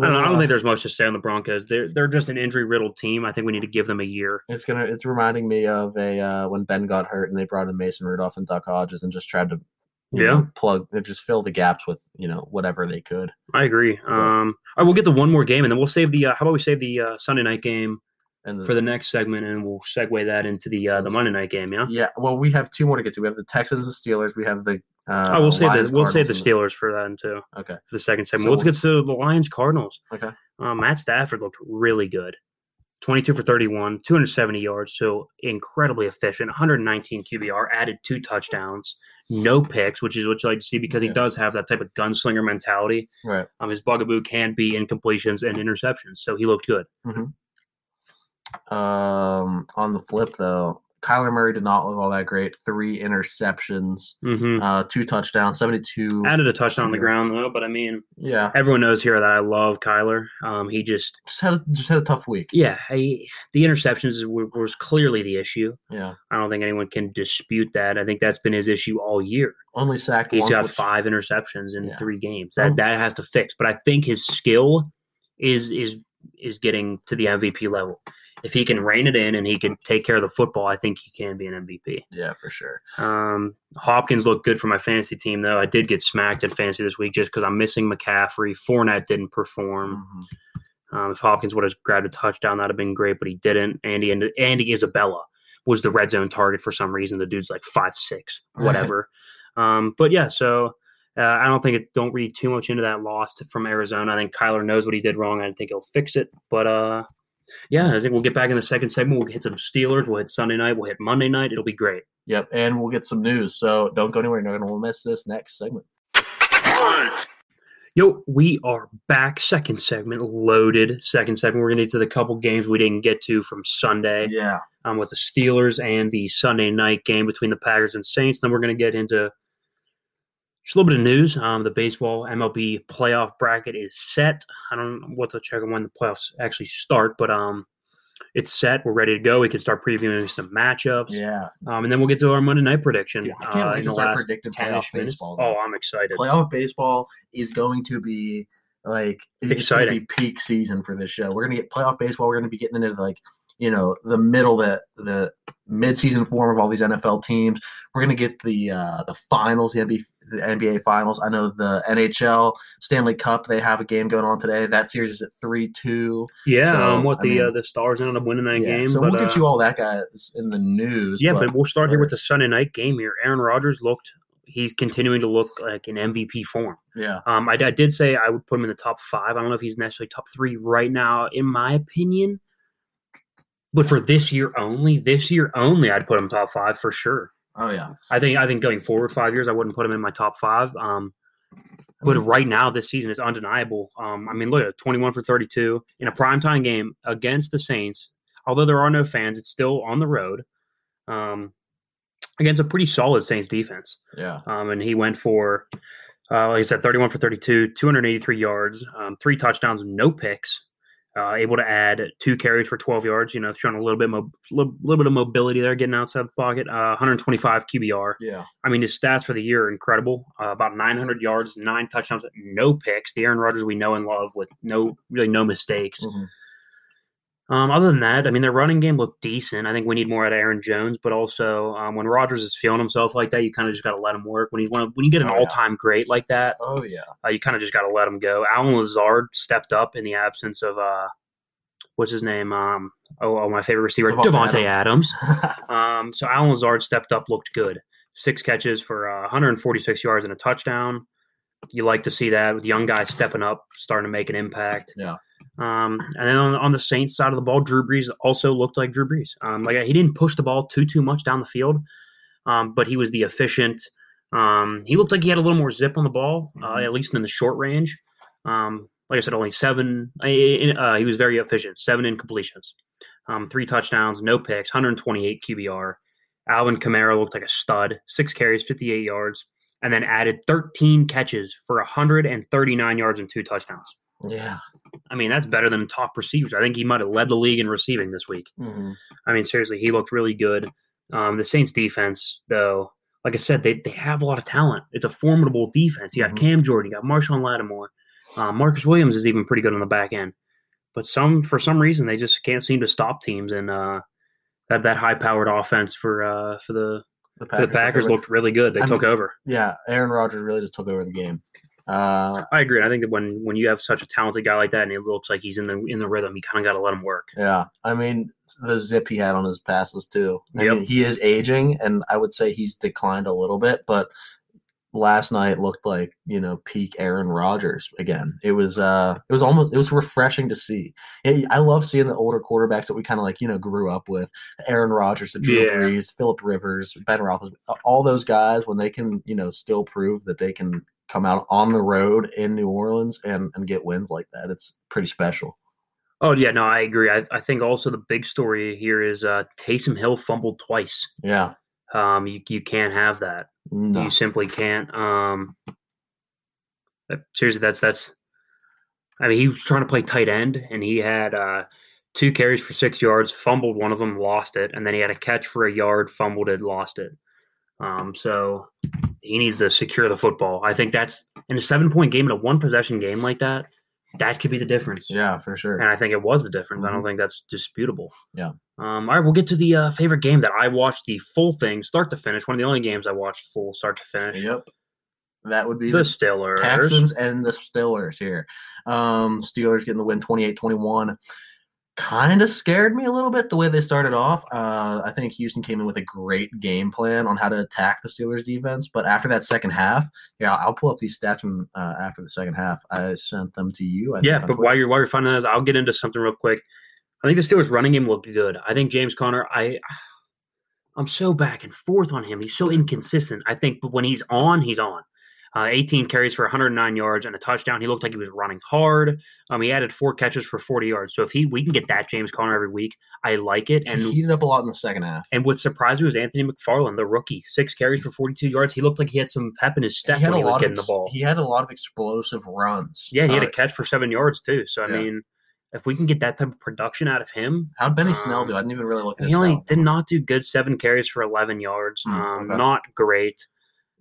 I don't, I don't think there's much to say on the Broncos. They're they're just an injury riddled team. I think we need to give them a year. It's gonna. It's reminding me of a uh, when Ben got hurt and they brought in Mason Rudolph and Duck Hodges and just tried to, you Yeah. know, plug, just fill the gaps with you know whatever they could. I agree. Um, all right, we'll get to one more game and then we'll save the. Uh, how about we save the uh, Sunday night game And the, for the next segment and we'll segue that into the uh, the Monday night game. Yeah. yeah, well, we have two more to get to. We have the Texans and the Steelers. We have the. Uh, Oh, we'll say the we'll save the Steelers for that too. Okay. for the second segment. So Let's get to the Lions Cardinals. Okay. Um, Matt Stafford looked really good. 22 for 31, 270 yards, so incredibly efficient. 119 QBR, added two touchdowns, no picks, which is what you like to see because Yeah. he does have that type of gunslinger mentality. Right. Um, his bugaboo can be incompletions and interceptions, so he looked good. Um, on the flip though, Kyler Murray did not look all that great. Three interceptions, hmm uh, two touchdowns, seventy-two. Added a touchdown on the ground though, but I mean, Yeah, everyone knows here that I love Kyler. Um, he just, just had a, just had a tough week. yeah, he, the interceptions were, was clearly the issue. Yeah, I don't think anyone can dispute that. I think that's been his issue all year. only sacked He's once. got which- five interceptions in Yeah. three games. That Um, that has to fix. But I think his skill is is is getting to the MVP level. If he can rein it in and he can take care of the football, I think he can be an MVP. Yeah, for sure. Um, Hopkins looked good for my fantasy team, though. I did get smacked in fantasy this week just because I'm missing McCaffrey. Fournette didn't perform. Mhm. Um, if Hopkins would have grabbed a touchdown, that'd have been great, but he didn't. Andy and Andy Isabella was the red zone target for some reason. The dude's like five six, whatever. um, but yeah, so uh, I don't think it. Don't read too much into that loss to- from Arizona. I think Kyler knows what he did wrong. I think he'll fix it. But uh, yeah, I think we'll get back in the second segment. We'll hit some Steelers. We'll hit Sunday night. We'll hit Monday night. It'll be great. Yep, and we'll get some news. So don't go anywhere. You're not going to miss this next segment. Yo, we are back. Second segment loaded. Second segment. We're gonna get to the couple games we didn't get to from Sunday. Yeah. um, with the Steelers and the Sunday night game between the Packers and Saints. Then we're going to get into just a little bit of news. Um, the baseball MLB playoff bracket is set. I don't know what to check on when the playoffs actually start, but um, it's set. We're ready to go. We can start previewing some matchups. Yeah. Um, and then we'll get to our Monday night prediction. Yeah, I can't uh, wait to start predicting playoff baseball. Oh, I'm excited. playoff baseball is going to be like it's going to Exciting. be peak season for this show. We're going to get playoff baseball. We're going to be getting into like you know the middle the the mid-season form of all these NFL teams. We're going to get the uh, the finals, the NBA, the NBA finals. I know the NHL Stanley Cup. They have a game going on today. That series is at three two. Yeah, So, um, what I the mean- uh, the Stars ended up winning that Yeah. game. So but, we'll get uh, you all that guys in the news. Yeah, but, we'll start here with the Sunday night game here. Aaron Rodgers looked. He's continuing to look like an MVP form. yeah. Um, I, I did say I would put him in the top five. I don't know if he's necessarily top three right now, in my opinion. But for this year only, this year only, I'd put him top five for sure. Oh yeah. I think I think going forward five years, I wouldn't put him in my top five. Um, but right now, this season is undeniable. Um, I mean, look at twenty-one for thirty-two in a primetime game against the Saints. Although there are no fans, it's still on the road um, against a pretty solid Saints defense. Yeah. Um, and he went for, uh, like I said, 31 for 32, 283 yards, um, three touchdowns, no picks. Uh, able to add two carries for 12 yards. You know, showing a little bit, mo- little, little bit of mobility there, getting outside the pocket. Uh, 125 QBR. Yeah. I mean, his stats for the year are incredible. Uh, about 900 yards, nine touchdowns, no picks. The Aaron Rodgers we know and love with no really no mistakes. Mhm. Um, other than that, I mean, their running game looked decent. I think we need more out of Aaron Jones, but also um, when Rodgers is feeling himself like that, you kind of just got to let him work. When you want, when you get an Oh, all-time great like that, Oh yeah. uh, you kind of just got to let him go. Allen Lazard stepped up in the absence of uh, what's his name? Um, oh, oh, my favorite receiver, Davante Davante Adams. Um, so Allen Lazard stepped up, looked good. Six catches for uh, 146 yards and a touchdown. You like to see that with young guys stepping up, starting to make an impact. Yeah. Um, and then on, on the Saints side of the ball, Drew Brees also looked like Drew Brees. Um, like he didn't push the ball too too much down the field, um, but he was the efficient. Um, he looked like he had a little more zip on the ball, uh, Mhm. at least in the short range. Um, like I said, only seven. Uh, he was very efficient. Seven incompletions, um, three touchdowns, no picks, 128 QBR. Alvin Kamara looked like a stud. Six carries, 58 yards, and then added 13 catches for 139 yards and two touchdowns. Yeah. I mean, that's better than top receivers. I think he might have led the league in receiving this week. hmm I mean, seriously, he looked really good. Um, the Saints defense, though, like I said, they, they have a lot of talent. It's a formidable defense. You got Mhm. Cam Jordan, you got Marshon Lattimore. Uh, Marcus Williams is even pretty good on the back end. But some for some reason they just can't seem to stop teams and uh, that that high powered offense for uh, for the The for the Packers looked really good. They I'm- took over. Yeah, Aaron Rodgers really just took over the game. Uh, I agree. I think that when when you have such a talented guy like that and it looks like he's in the in the rhythm, you kind of got to let him work. yeah, I mean the zip he had on his passes too. I Yep. mean, he is aging, and I would say he's declined a little bit, but last night looked like you know peak Aaron Rodgers again. It was uh, it was almost it was refreshing to see. I I love seeing the older quarterbacks that we kind of like you know grew up with, Aaron Rodgers, the Drew Yeah. Brees, Philip Rivers, Ben Roethlisberger, all those guys when they can you know still prove that they can come out on the road in New Orleans and and get wins like that. It's pretty special. Oh yeah, no, I agree. I, I think also the big story here is uh, Taysom Hill fumbled twice. Yeah. Um, you you can't have that. No. You simply can't. Um, seriously, that's that's. I mean, he was trying to play tight end, and he had uh, two carries for six yards, fumbled one of them, lost it, and then he had a catch for a yard, fumbled it, lost it. Um, so he needs to secure the football. I think that's in a seven point game in a one possession game like that. that could be the difference. Yeah, for sure. And I think it was the difference. I don't Mhm. think that's disputable. Yeah. Um, all right, we'll get to the uh, favorite game that I watched the full thing, start to finish. One of the only games I watched full start to finish. Yep. That would be The the Steelers. Texans and the Steelers here. Um, Steelers getting the win 28 21. Kind of scared me a little bit the way they started off. Uh, I think Houston came in with a great game plan on how to attack the Steelers defense. But after that second half, yeah, I'll pull up these stats from uh, after the second half. I sent them to you. I Yeah, but while you're while you're finding those, I'll get into something real quick. I think the Steelers running game looked good. I think James Conner, I I'm so back and forth on him. He's so inconsistent. I think but when he's on, he's on. Uh, 18 carries for 109 yards and a touchdown. He looked like he was running hard. Um, he added four catches for 40 yards. So if he we can get that James Conner every week, I like it. And he heated up a lot in the second half. and what surprised me was Anthony McFarland, the rookie, six carries for 42 yards. He looked like he had some pep in his step he had when a he was lot getting of the ball. he had a lot of explosive runs. yeah, he had Uh, a catch for seven yards too. So I yeah. mean, if we can get that type of production out of him, how'd Benny Snell um, do? I didn't even really look at his he only did not do good. Seven carries for 11 yards. Hmm, um, okay. Not great.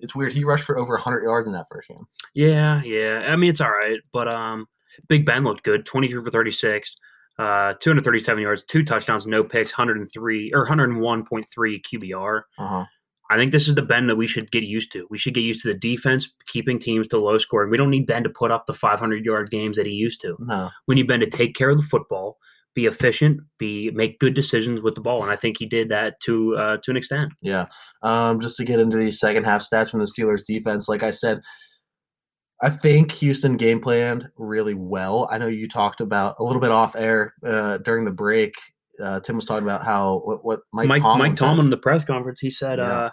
It's weird. He rushed for over 100 yards in that first game. Yeah, yeah. I mean, it's all right. But um, Big Ben looked good. 23 for 36, uh, 237 yards, two touchdowns, no picks, 103 or 101.3 QBR. Uh huh. I think this is the Ben that we should get used to. We should get used to the defense keeping teams to low scoring. We don't need Ben to put up the 500 yard games that he used to. No. We need Ben to take care of the football, be efficient, be make good decisions with the ball, and I think he did that to uh, to an extent. Yeah. Um, just to get into the second half stats from the Steelers defense, like I said, I think Houston game planned really well. I know you talked about a little bit off air uh, during the break. Uh, Tim was talking about how what, what Mike, Mike Tomlin Mike. Tomlin in the press conference, he said, Yeah. uh,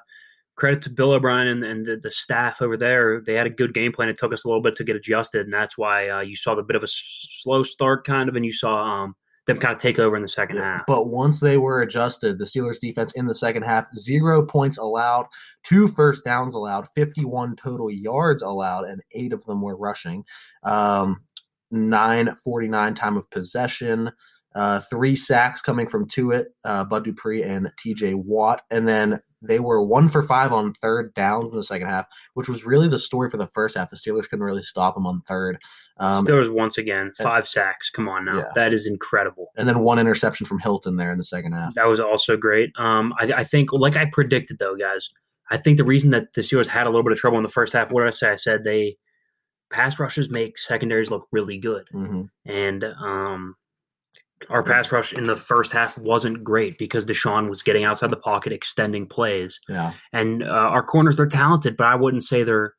"Credit to Bill O'Brien and, and the, the staff over there. They had a good game plan. It took us a little bit to get adjusted, and that's why uh, you saw the bit of a slow start, kind of, and you saw um, them kind of take over in the second half. But once they were adjusted, the Steelers defense in the second half, zero points allowed, two first downs allowed, 51 total yards allowed, and eight of them were rushing. Um, 949 time of possession, uh, three sacks coming from Tuitt, uh, Bud Dupree, and TJ Watt. And then they were one for five on third downs in the second half, which was really the story for the first half. The Steelers couldn't really stop them on third. Um, Steelers once again five sacks. Come on now, Yeah. that is incredible. and then one interception from Hilton there in the second half. That was also great. Um, I, I think, like I predicted, though, guys, I think the reason that the Steelers had a little bit of trouble in the first half, what did I say? I said they pass rushes make secondaries look really good, hmm and um, our pass rush in the first half wasn't great because Deshaun was getting outside the pocket, extending plays, Yeah. and uh, our corners they're talented, but I wouldn't say they're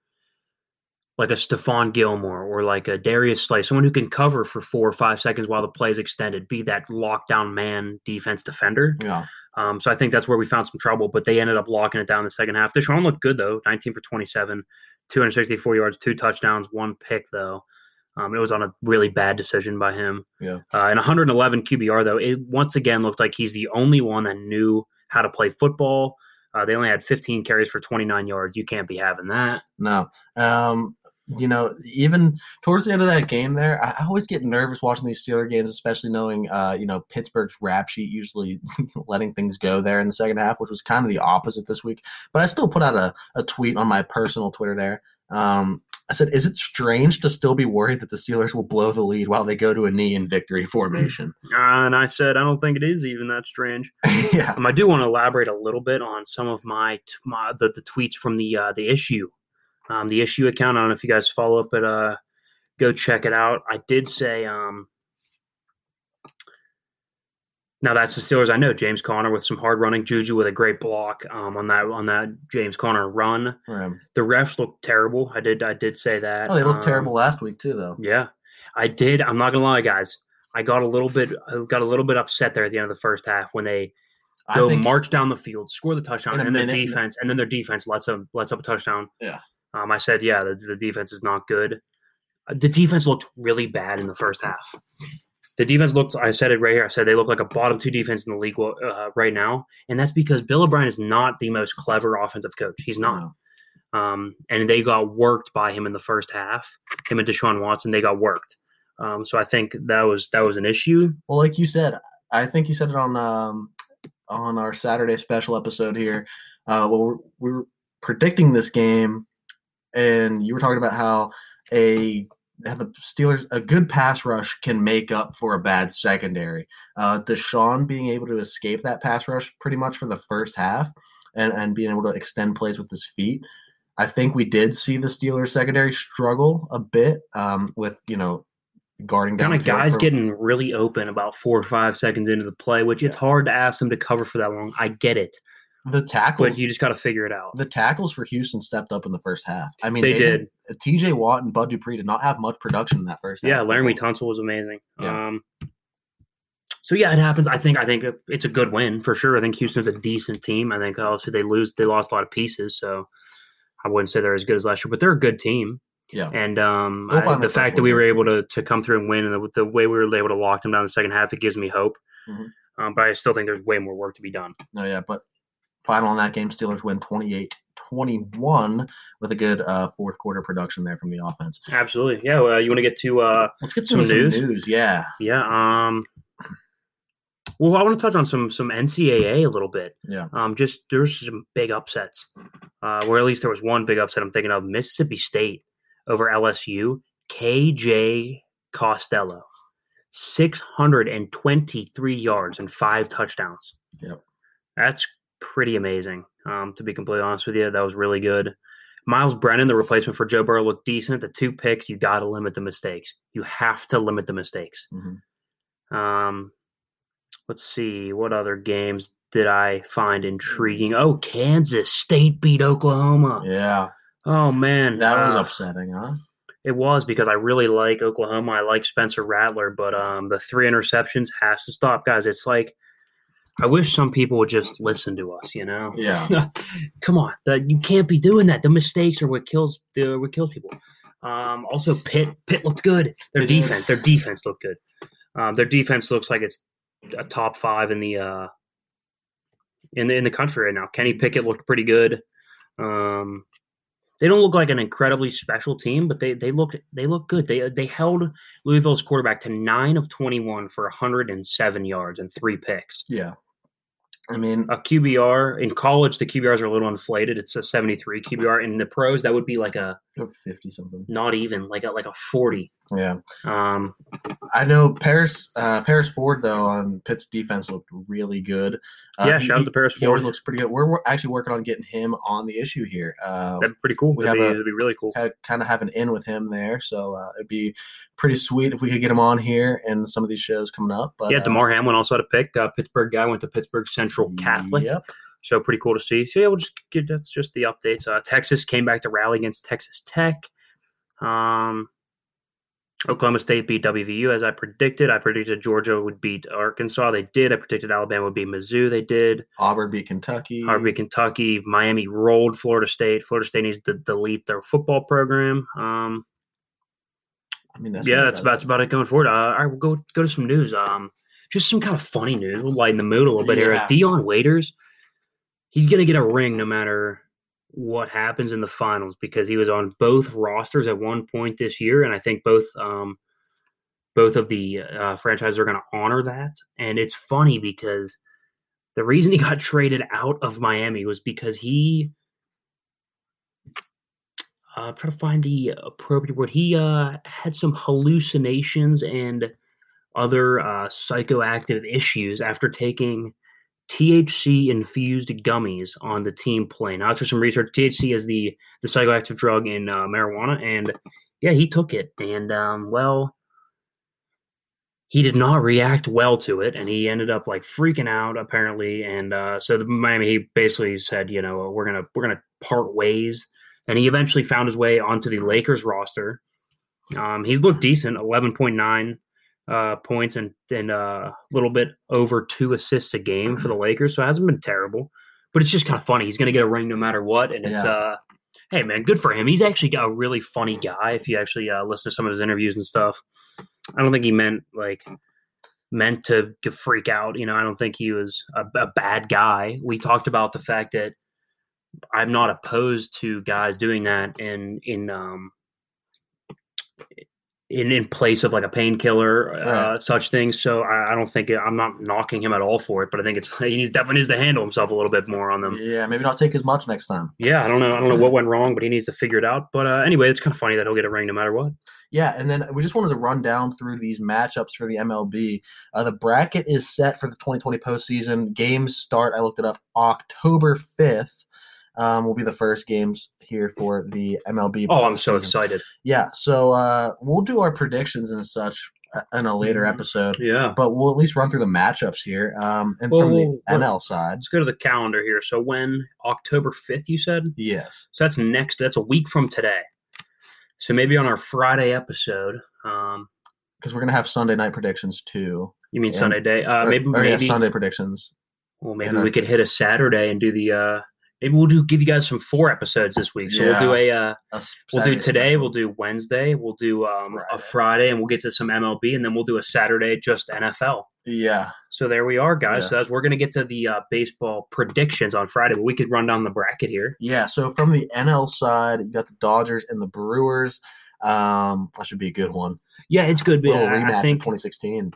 like a Stephon Gilmore or like a Darius Slay, someone who can cover for four or five seconds while the play is extended, be that lockdown man defense defender. Yeah. Um, so I think that's where we found some trouble, but they ended up locking it down the second half. Deshaun looked good though, 19 for 27, 264 yards, two touchdowns, one pick though. Um, it was on a really bad decision by him. Yeah. Uh, and 111 QBR though, it once again looked like he's the only one that knew how to play football. Uh, they only had 15 carries for 29 yards. You can't be having that. No. Um, you know, even towards the end of that game there, I, always get nervous watching these Steeler games, especially knowing, uh, you know, Pittsburgh's rap sheet usually letting things go there in the second half, which was kind of the opposite this week. But I still put out a, a tweet on my personal Twitter there. Um, I said, is it strange to still be worried that the Steelers will blow the lead while they go to a knee in victory formation? Uh, and I said, I don't think it is even that strange. yeah. Um, I do want to elaborate a little bit on some of my, t- my the, the tweets from the uh, the issue, um, the issue account. I don't know if you guys follow up, but uh, go check it out. I did say, um, now that's the Steelers. I know James Conner with some hard running, Juju with a great block um, on that on that James Conner run. The refs looked terrible. I did I did say that. oh, they looked Um, terrible last week, too, though. yeah, I did. I'm not gonna lie, guys. I got a little bit I got a little bit upset there at the end of the first half when they go march down the field, score the touchdown, and their minute. defense, and then their defense lets them lets up a touchdown. Yeah. Um, I said, yeah, the, the defense is not good. The defense looked really bad in the first half. The defense looked. I said it right here. I said they look like a bottom two defense in the league uh, right now, and that's because Bill O'Brien is not the most clever offensive coach. He's not. Um, and they got worked by him in the first half. Him and Deshaun Watson, they got worked. Um, so I think that was that was an issue. Well, like you said, I think you said it on um, on our Saturday special episode here. Uh, well, we're, we were predicting this game, and you were talking about how a the Steelers a good pass rush can make up for a bad secondary. Uh, Deshaun being able to escape that pass rush pretty much for the first half and and being able to extend plays with his feet. I think we did see the Steelers secondary struggle a bit um, with you know guarding down kind of guys for, getting really open about four or five seconds into the play, which it's hard to ask them to cover for that long. I get it. The tackles, but you just got to figure it out. The tackles for Houston stepped up in the first half. I mean, they, they did. T.J. Watt and Bud Dupree did not have much production in that first. Yeah, Laremy Tunsil was amazing. Yeah. Um, so yeah, it happens. I think I think it's a good win for sure. I think Houston's a decent team. I think obviously they lose, they lost a lot of pieces, so I wouldn't say they're as good as last year, but they're a good team. Yeah, and um, I, the fact that we were able to to come through and win, and the, the, way we were able to lock them down in the second half, it gives me hope. Mm-hmm. Um, but I still think there's way more work to be done. No, yeah, but final in that game, Steelers win 28 21 with a good uh, fourth quarter production there from the offense. Absolutely. Yeah. Well, you want to get to uh, let's get some, some news. news. Yeah. Yeah. Um, well, I want to touch on some some NCAA a little bit. Yeah. Um, just there's some big upsets. Uh, where at least there was one big upset. I'm thinking of Mississippi State over LSU. KJ Costello, 623 yards and five touchdowns. Yep. That's pretty amazing. Um, to be completely honest with you, that was really good. Myles Brennan, the replacement for Joe Burrow, looked decent. The two picks, you got to limit the mistakes. You have to limit the mistakes. Mm-hmm. Um, let's see, what other games did I find intriguing? Oh, Kansas State beat Oklahoma. Yeah. Oh man, that was uh, upsetting, huh? It was because I really like Oklahoma. I like Spencer Rattler, but um, the three interceptions has to stop, guys. It's like I wish some people would just listen to us. You know? Yeah. Come on, the, you can't be doing that. The mistakes are what kills the what kills people. Um, also, Pitt Pitt looked good. Their defense, their defense looked good. Um, their defense looks like it's a top five in the uh, in the in the country right now. Kenny Pickett looked pretty good. Um, they don't look like an incredibly special team, but they they look they look good. They they held Louisville's quarterback to nine of twenty one for 107 yards and three picks. Yeah, I mean, a QBR in college, the QBRs are a little inflated. It's a 73 QBR. In the pros, that would be like a 50 something. Not even like a like a 40. Yeah. Um, I know Paris uh, Paris Ford though on Pitt's defense looked really good. Uh, yeah, shout out to Paris Ford. He always looks pretty good. We're, we're, actually working on getting him on the issue here. Uh, That'd be pretty cool. We it'd, be, a, be really cool. Kind of have an in with him there, so uh, it'd be pretty sweet if we could get him on here and some of these shows coming up. But, yeah, Damar Hamlin also had a pick. Uh, Pittsburgh guy went to Pittsburgh Central Catholic. Yep. So pretty cool to see. So yeah, we'll just get that's just the updates. Uh, Texas came back to rally against Texas Tech. Um, Oklahoma State beat WVU as I predicted. I predicted Georgia would beat Arkansas. They did. I predicted Alabama would beat Mizzou. They did. Auburn beat Kentucky. Auburn beat Kentucky. Miami rolled Florida State. Florida State needs to delete their football program. Um, I mean, that's yeah, that's about, that's about it going forward. Uh, all right, we'll go go to some news. Um, just some kind of funny news. We'll lighten the mood a little bit yeah. here. Dion Waiters, he's gonna get a ring no matter what happens in the finals because he was on both rosters at one point this year, and I think both um, both of the uh, franchises are going to honor that. And it's funny because the reason he got traded out of Miami was because he. Uh, I'm trying to find the appropriate word. He uh, had some hallucinations and other uh, psychoactive issues after taking THC infused gummies on the team plane. After some research, THC is the the psychoactive drug in uh, marijuana, and yeah, he took it, and um, well, he did not react well to it, and he ended up like freaking out apparently, and uh, so the Miami he basically said, you know, we're gonna we're gonna part ways, and he eventually found his way onto the Lakers roster. Um, he's looked decent, eleven point nine uh, points and and uh, a little bit over two assists a game for the Lakers. So it hasn't been terrible, but it's just kind of funny. He's going to get a ring no matter what, and it's yeah. uh, hey man, good for him. He's actually a really funny guy. If you actually uh, listen to some of his interviews and stuff, I don't think he meant like meant to freak out. You know, I don't think he was a, a bad guy. We talked about the fact that I'm not opposed to guys doing that in in um in, in place of like a painkiller, uh, Right. such things. So I, I don't think it, I'm not knocking him at all for it, but I think it's he definitely needs to handle himself a little bit more on them. Yeah, maybe not take as much next time. Yeah, I don't know. I don't know what went wrong, but he needs to figure it out. But uh, anyway, it's kind of funny that he'll get a ring no matter what. Yeah, and then we just wanted to run down through these matchups for the MLB. Uh, the bracket is set for the 2020 postseason. Games start, I looked it up, October 5th. Um, will be the first games here for the MLB. Oh, I'm so excited. Yeah, so uh, we'll do our predictions and such uh, in a later Mhm. episode, Yeah. but we'll at least run through the matchups here. Um, and Well, from the well, NL side, Let's go to the calendar here. So when October 5th, you said? yes, So that's next. That's a week from today. So maybe on our Friday episode, um, because we're gonna have Sunday night predictions too. you mean Yeah. Sunday day? Uh, Or- maybe or, yeah, Sunday predictions. well maybe and our- we could hit a Saturday and do the. Uh, maybe we'll do give you guys some four episodes this week. So we'll do a. Uh, A we'll do today. special. We'll do Wednesday. We'll do um, a Friday. Friday, and we'll get to some MLB, and then we'll do a Saturday just NFL. yeah. So there we are, guys. Yeah. So as we're gonna get to the uh, baseball predictions on Friday, but we could run down the bracket here. Yeah, so from the NL side, you got the Dodgers and the Brewers. Um, that should be a good one. Yeah, it's good. Little rematch I in think 2016.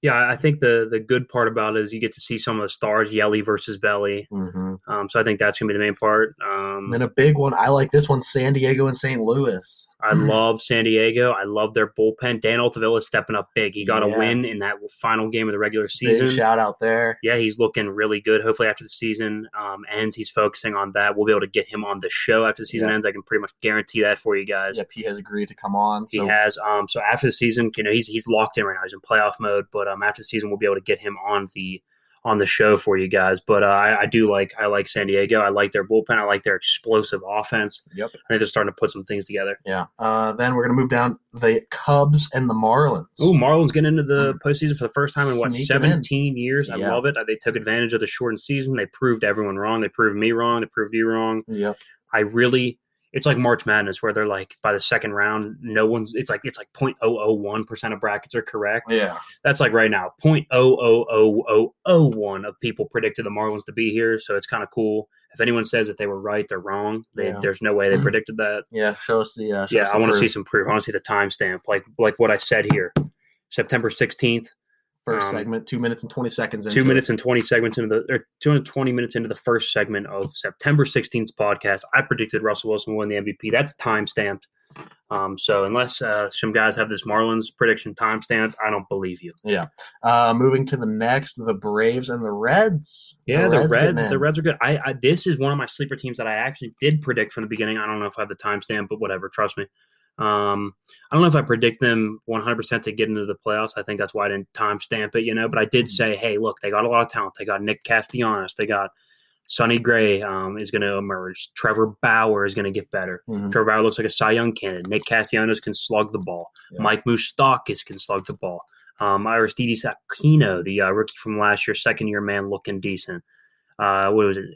Yeah, I think the the good part about it is you get to see some of the stars, Yelly versus Belly. hmm Um, so I think that's gonna be the main part. And Um, then a big one. I like this one: San Diego and St. Louis. I love San Diego. I love their bullpen. Dan Altavilla is stepping up big. He got Yeah. a win in that final game of the regular Big season. shout out there. Yeah, he's looking really good. Hopefully, after the season um, ends, he's focusing on that. We'll be able to get him on the show after the season Yeah. ends. I can pretty much guarantee that for you guys. Yep, he has agreed to come on. He has. Um, so after the season, you know, he's he's locked in right now. He's in playoff mode. But um, after the season, we'll be able to get him on the on the show for you guys. But uh, I, I do like I like San Diego. I like their bullpen. I like their explosive offense. Yep. And they're just starting to put some things together. yeah. Uh, then we're gonna move down the Cubs and the Marlins. Ooh, Marlins getting into the postseason for the first time in what Sneaking in. 17 years. I Yeah. love it. They took advantage of the shortened season. They proved everyone wrong. They proved me wrong. They proved you wrong. Yep. I really it's like March Madness where they're like by the second round, no one's it's like it's like 0.001 percent of brackets are correct. Yeah. That's like right now, 0.00001 of people predicted the Marlins to be here. So it's kind of cool. If anyone says that they were right, they're wrong. They, Yeah. There's no way they predicted that. Yeah. Show us the. Uh, show yeah, us I want to see some proof. I want to see the timestamp, like like what I said here. September 16th, first um, segment. Two minutes and twenty seconds. two into it. minutes and 20 segments into the or 220 minutes into the first segment of September 16th podcast. I predicted Russell Wilson will win the MVP. That's time stamped. Um, so unless uh, some guys have this Marlins prediction time stamped, I don't believe you. Uh, moving to the next, the Braves and the Reds. Yeah, the Reds, in. the Reds are good. I, I this is one of my sleeper teams that I actually did predict from the beginning. I don't know if I have the timestamp, but whatever. Trust me. Um, I don't know if I predict them 100% to get into the playoffs. I think that's why I didn't timestamp it, you know. But I did Mhm. say, hey, look, they got a lot of talent. They got Nick Castellanos. They got Sonny Gray um, is going to emerge. Trevor Bauer is going to get better. Mhm. Trevor Bauer looks like a Cy Young candidate. Nick Castellanos can slug the ball. Yeah. Mike Moustakas can slug the ball. Um, Aristides Aquino, the uh, rookie from last year, second year man, looking decent. Uh, what was it?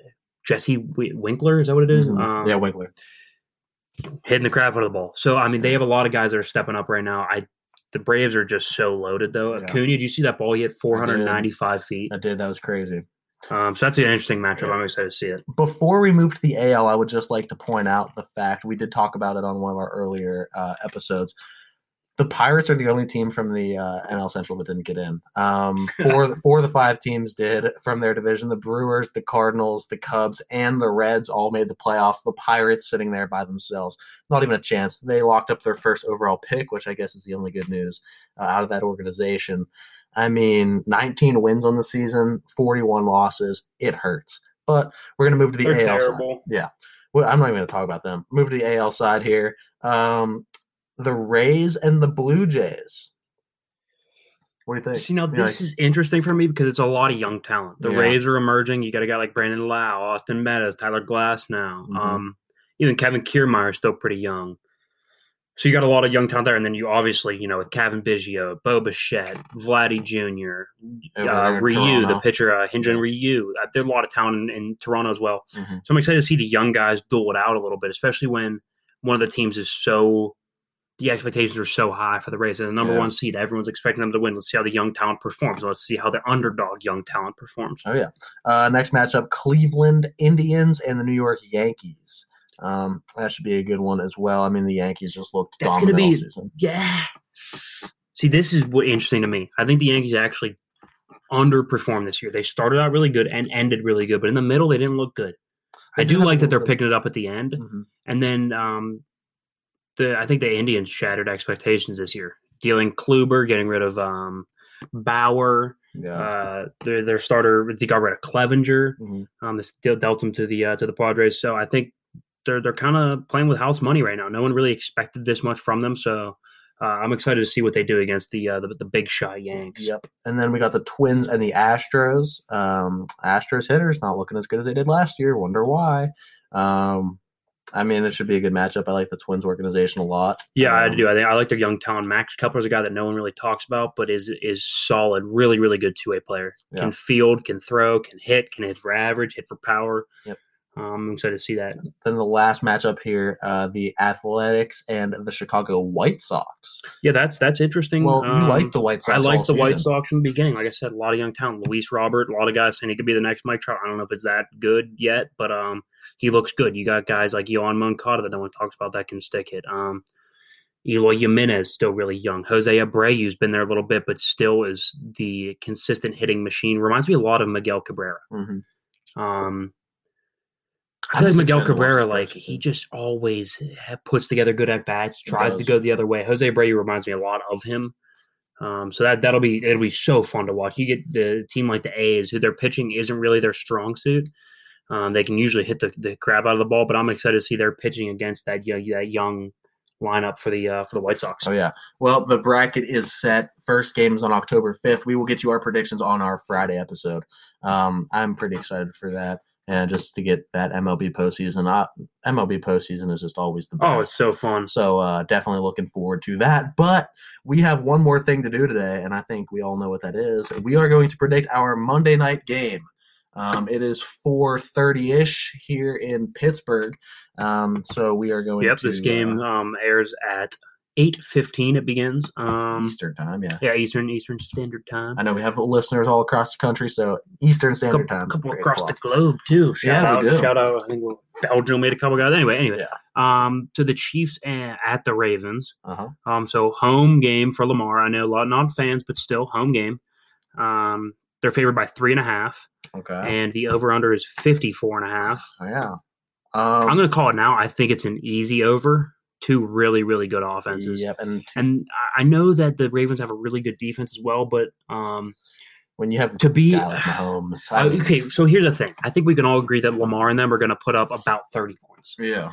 Jesse w- Winkler, is that what it is? Mhm. Um, yeah, Winkler. Hitting the crap out of the ball. So I mean, they have a lot of guys that are stepping up right now. I the Braves are just so loaded though. Yeah. Acuna, did you see that ball? He hit 495 feet. I did. That was crazy. Um, so that's an interesting matchup. Yeah. I'm excited to see it. Before we move to the AL, I would just like to point out the fact we did talk about it on one of our earlier uh, episodes. The Pirates are the only team from the uh, NL Central that didn't get in. Um, four, four of the five teams did from their division. The Brewers, the Cardinals, the Cubs, and the Reds all made the playoffs. The Pirates sitting there by themselves, not even a chance. They locked up their first overall pick, which I guess is the only good news uh, out of that organization. I mean, 19 wins on the season, 41 losses. It hurts. But we're going to move to the They're AL side. terrible. Well, I'm not even going to talk about them. Move to the AL side here. Um, the Rays and the Blue Jays. What do you think? See now, this is interesting for me because it's a lot of young talent. The Yeah. Rays are emerging. You got a guy like Brandon Lowe, Austin Meadows, Tyler Glasnow. Mhm. Um, even Kevin Kiermaier is still pretty young. So you got a lot of young talent there, and then you obviously, you know, with Kevin Biggio, Bo Bichette, Vladdy Jr., uh, Ryu, the pitcher, uh, Hyun-jin. Ryu. Uh, there's a lot of talent in, in Toronto as well. Mhm. So I'm excited to see the young guys duel it out a little bit, especially when one of the teams is so the expectations are so high for the Rays. They're the number Yeah. one seed. Everyone's expecting them to win. Let's see how the young talent performs. Let's see how the underdog young talent performs. Oh yeah. Uh, next matchup: Cleveland Indians and the New York Yankees. Um, that should be a good one as well. I mean, the Yankees just looked That's dominant gonna all be- season. Yeah. See, this is what interesting to me. I think the Yankees actually underperformed this year. They started out really good and ended really good, but in the middle they didn't look good. I do like that they're picking it up at the end, Mhm. and then um, the I think the Indians shattered expectations this year, dealing Kluber, getting rid of um, Bauer, Yeah. uh, their their starter. They got rid of Clevinger. Mhm. Um, this deal dealt him to the uh, to the Padres. So I think they're they're kind of playing with house money right now. No one really expected this much from them. So uh, I'm excited to see what they do against the uh, the, the big shot Yanks. Yep. And then we got the Twins and the Astros. Um, Astros hitters not looking as good as they did last year. Wonder why. Um, I mean, it should be a good matchup. I like the Twins organization a lot. Yeah, I Um, do. I think I like their young talent. Max Kepler's a guy that no one really talks about, but is is solid. Really, really good two way player. Yeah. Can field, can throw, can hit, can hit for average, hit for power. Yep. Um, I'm excited to see that. Then the last matchup here, uh, the Athletics and the Chicago White Sox. Yeah, that's that's interesting. Well, you Um, like the White Sox. I like the White. Sox from the beginning. Like I said, a lot of young talent. Luis Robert, a lot of guys saying he could be the next Mike Trout. I don't know if it's that good yet, but um, he looks good. You got guys like Yoán Moncada that no one talks about that can stick it. Um, Eloy Jimenez still really young. Jose Abreu's been there a little bit, but still is the consistent hitting machine. Reminds me a lot of Miguel Cabrera. Mhm. Um, I feel like Miguel excited to watch Cabrera, like he just always puts together good at bats, tries to go the other way. Jose Abreu reminds me a lot of him. Um, so that that'll be it'll be so fun to watch. You get the team like the A's, who their pitching isn't really their strong suit. Um, they can usually hit the, the crap out of the ball, but I'm excited to see their pitching against that young, that young lineup for the uh, for the White Sox. Oh yeah. Well, the bracket is set. First game is on October fifth. We will get you our predictions on our Friday episode. Um, I'm pretty excited for that, and just to get that MLB postseason. Uh, MLB postseason is just always the best. Oh, it's so fun. So uh, definitely looking forward to that. But we have one more thing to do today, and I think we all know what that is. We are going to predict our Monday night game. Um, it is 4:30 ish here in Pittsburgh. Um, so we are going. Yep, to, this game uh, um, airs at eight fifteen. It begins. Um, Eastern time. Yeah. yeah, Eastern Eastern Standard Time. I know we have listeners all across the country, so Eastern Standard couple, Time. couple across the globe too. Shout Yeah, out, we do. shout out. I think Belgium made a couple guys. Anyway, anyway. Um, so the Chiefs at the Ravens. Uh-huh. Um, so home game for Lamar. I know a lot not fans, but still home game. Um, they're favored by three and a half, Okay. and the over under is 54 and a half. Oh, yeah. I'm Um, going to call it now. I think it's an easy over. Two really, really good offenses. Yep. And And I- I know that the Ravens have a really good defense as well, but um, when you have to be a guy like Mahomes, I Uh, mean, okay, so here's the thing. I think we can all agree that Lamar and them are going to put up about 30 points. yeah.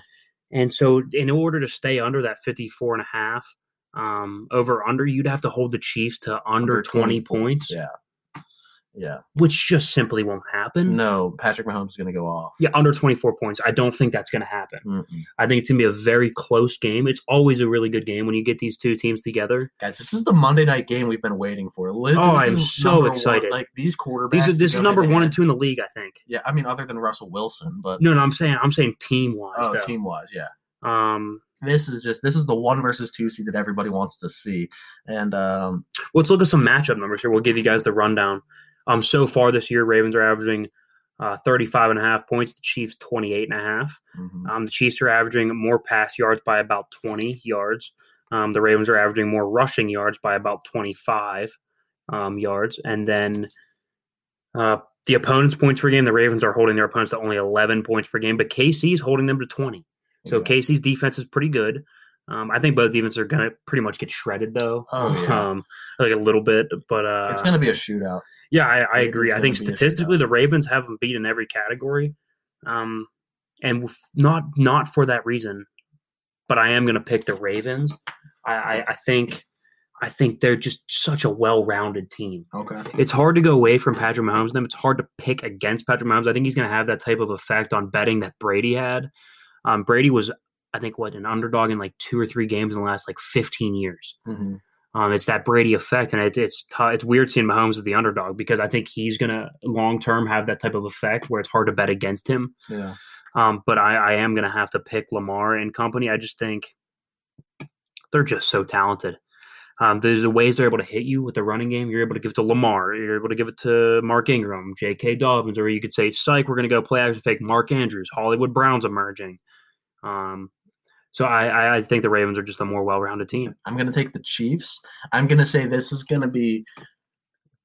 And so in order to stay under that 54 and a half um, over under, you'd have to hold the Chiefs to under, Under 20 points, Yeah. Yeah. which just simply won't happen. No, Patrick Mahomes is going to go off. Yeah, under 24 points. I don't think that's going to happen. Mm-mm. I think it's going to be a very close game. It's always a really good game when you get these two teams together. Guys, this is the Monday night game we've been waiting for. Oh, I'm so number one- excited. Like these quarterbacks. These are, this is number one and two in the league, I think. Yeah, I mean, other than Russell Wilson, but No, no, I'm saying I'm saying team wise. oh, team wise, yeah. Um, This is just this is the one versus two seed that everybody wants to see, and um, let's look at some matchup numbers here. We'll give you guys the rundown. Um, so far this year, Ravens are averaging uh, 35 and a half points. The Chiefs 28 and a half. mhm. Um, the Chiefs are averaging more pass yards by about 20 yards. Um, the Ravens are averaging more rushing yards by about 25 um, yards. And then uh, the opponent's points per game, the Ravens are holding their opponents to only 11 points per game, but KC is holding them to 20. So Yeah. KC's defense is pretty good. Um, I think both defenses are going to pretty much get shredded, though. Oh, yeah. um, like a little bit, but uh, it's going to be a shootout. yeah, I, I agree. I think gonna be a statistically, the Ravens have them beat in every category, um, and not not for that reason. But I am going to pick the Ravens. I, I, I think I think they're just such a well-rounded team. Okay. It's hard to go away from Patrick Mahomes. and Them. It's hard to pick against Patrick Mahomes. I think he's going to have that type of effect on betting that Brady had. Um, Brady was, I think, what an underdog in like two or three games in the last like 15 years. hmm Um, it's that Brady effect, and it, it's t- it's weird seeing Mahomes as the underdog because I think he's gonna long term have that type of effect where it's hard to bet against him. Yeah. Um, but I, I am gonna have to pick Lamar and company. I just think they're just so talented. Um, there's the ways they're able to hit you with the running game. You're able to give it to Lamar. You're able to give it to Mark Ingram, J.K. Dobbins, or you could say, "Psych, we're going to go play action fake." Mark Andrews, Hollywood Browns emerging. Um, So I, I, I think the Ravens are just a more well-rounded team. I'm going to take the Chiefs. I'm going to say this is going to be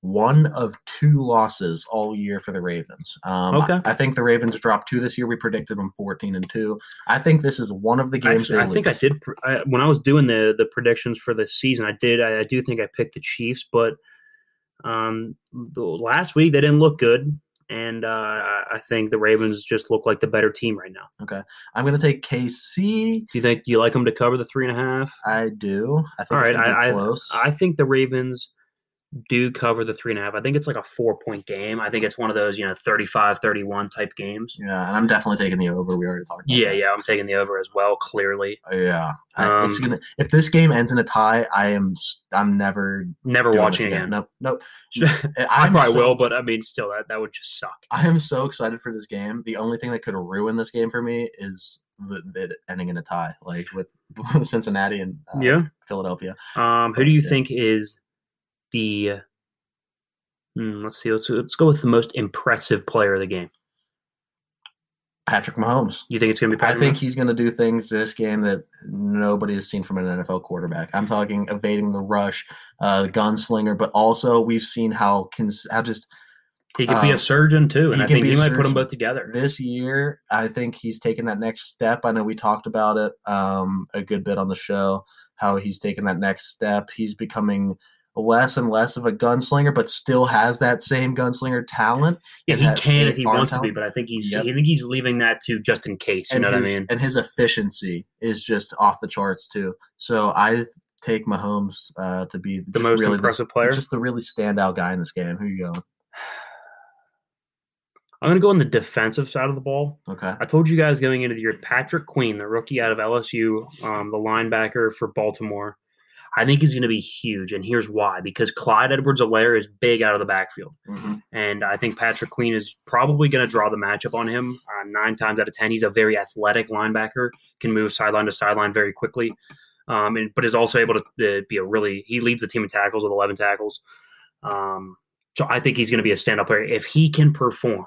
one of two losses all year for the Ravens. Um, Okay. I, I think the Ravens dropped two this year. We predicted them 14 and two. I think this is one of the games Actually, they I think. I did I, when I was doing the the predictions for the season. I did. I, I do think I picked the Chiefs, but um, the last week they didn't look good, and uh, I think the Ravens just look like the better team right now. Okay, I'm going to take KC. Do you think? Do you like them to cover the three and a half? I do. I think All to I- I- close. I think the Ravens do cover the three and a half. I think it's like a four point game. I think it's one of those, you know, 35 31 type games. yeah, and I'm definitely taking the over. We already talked about Yeah, that. yeah, I'm taking the over as well, clearly. Yeah. I, it's Um, gonna if this game ends in a tie, I am I'm never Never watching this again. Nope. Nope. I I'm probably so- will, but I mean, still, that, that would just suck. I am so excited for this game. The only thing that could ruin this game for me is the, the ending in a tie, like with Cincinnati and uh, Yeah. Philadelphia. Um, who do you Yeah. think is the? Hmm, let's see. Let's let's go with the most impressive player of the game. Patrick Mahomes. You think it's going to be? Patrick I think Mahomes? he's going to do things this game that nobody has seen from an NFL quarterback. I'm talking evading the rush, uh, the gunslinger, but also we've seen how cons- how just he could be a um, surgeon too, and he I think he might put them both together. this year, I think he's taken that next step. I know we talked about it um, a good bit on the show, how he's taken that next step. He's becoming less and less of a gunslinger, but still has that same gunslinger talent. Yeah, he can if he wants to be, but I think he's Yep. I think he's leaving that to just in case. You and know what I his, mean? And his efficiency is just off the charts too. So I take Mahomes uh, to be The most really impressive player? just the really standout guy in this game. Who you going? I'm going to go on the defensive side of the ball. Okay. I told you guys going into the year, Patrick Queen, the rookie out of LSU, um, the linebacker for Baltimore. I think he's going to be huge, and here's why: because Clyde Edwards-Helaire is big out of the backfield, Mhm. and I think Patrick Queen is probably going to draw the matchup on him. Uh, nine times out of ten, he's a very athletic linebacker, can move sideline to sideline very quickly, um, and but is also able to uh, be a really he leads the team in tackles with 11 tackles. Um, so I think he's going to be a stand-up player if he can perform.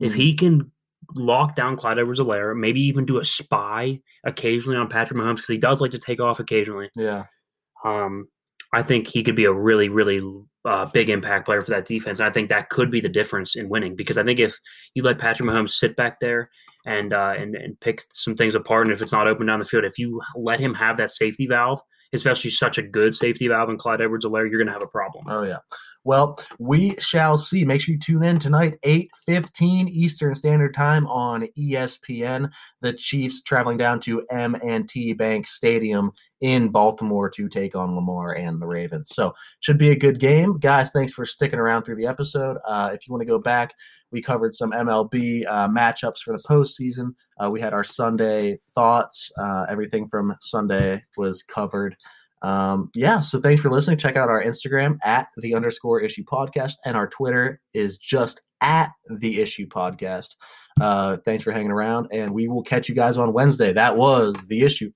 If Mhm. he can lock down Clyde Edwards-Helaire, maybe even do a spy occasionally on Patrick Mahomes because he does like to take off occasionally. Yeah. Um, I think he could be a really, really uh, big impact player for that defense. And I think that could be the difference in winning because I think if you let Patrick Mahomes sit back there and uh, and and pick some things apart, and if it's not open down the field, if you let him have that safety valve, especially such a good safety valve in Clyde Edwards-Helaire, you're going to have a problem. Oh yeah. Well, we shall see. Make sure you tune in tonight, eight fifteen Eastern Standard Time on ESPN. The Chiefs traveling down to M and T Bank Stadium in Baltimore to take on Lamar and the Ravens. So should be a good game, guys. Thanks for sticking around through the episode. Uh, if you want to go back, we covered some MLB uh, matchups for the postseason. Uh, we had our Sunday thoughts. Uh, everything from Sunday was covered. Um, yeah, so thanks for listening. Check out our Instagram at the underscore issue podcast, and our Twitter is just at the issue podcast. Uh, thanks for hanging around, and we will catch you guys on Wednesday. That was the issue.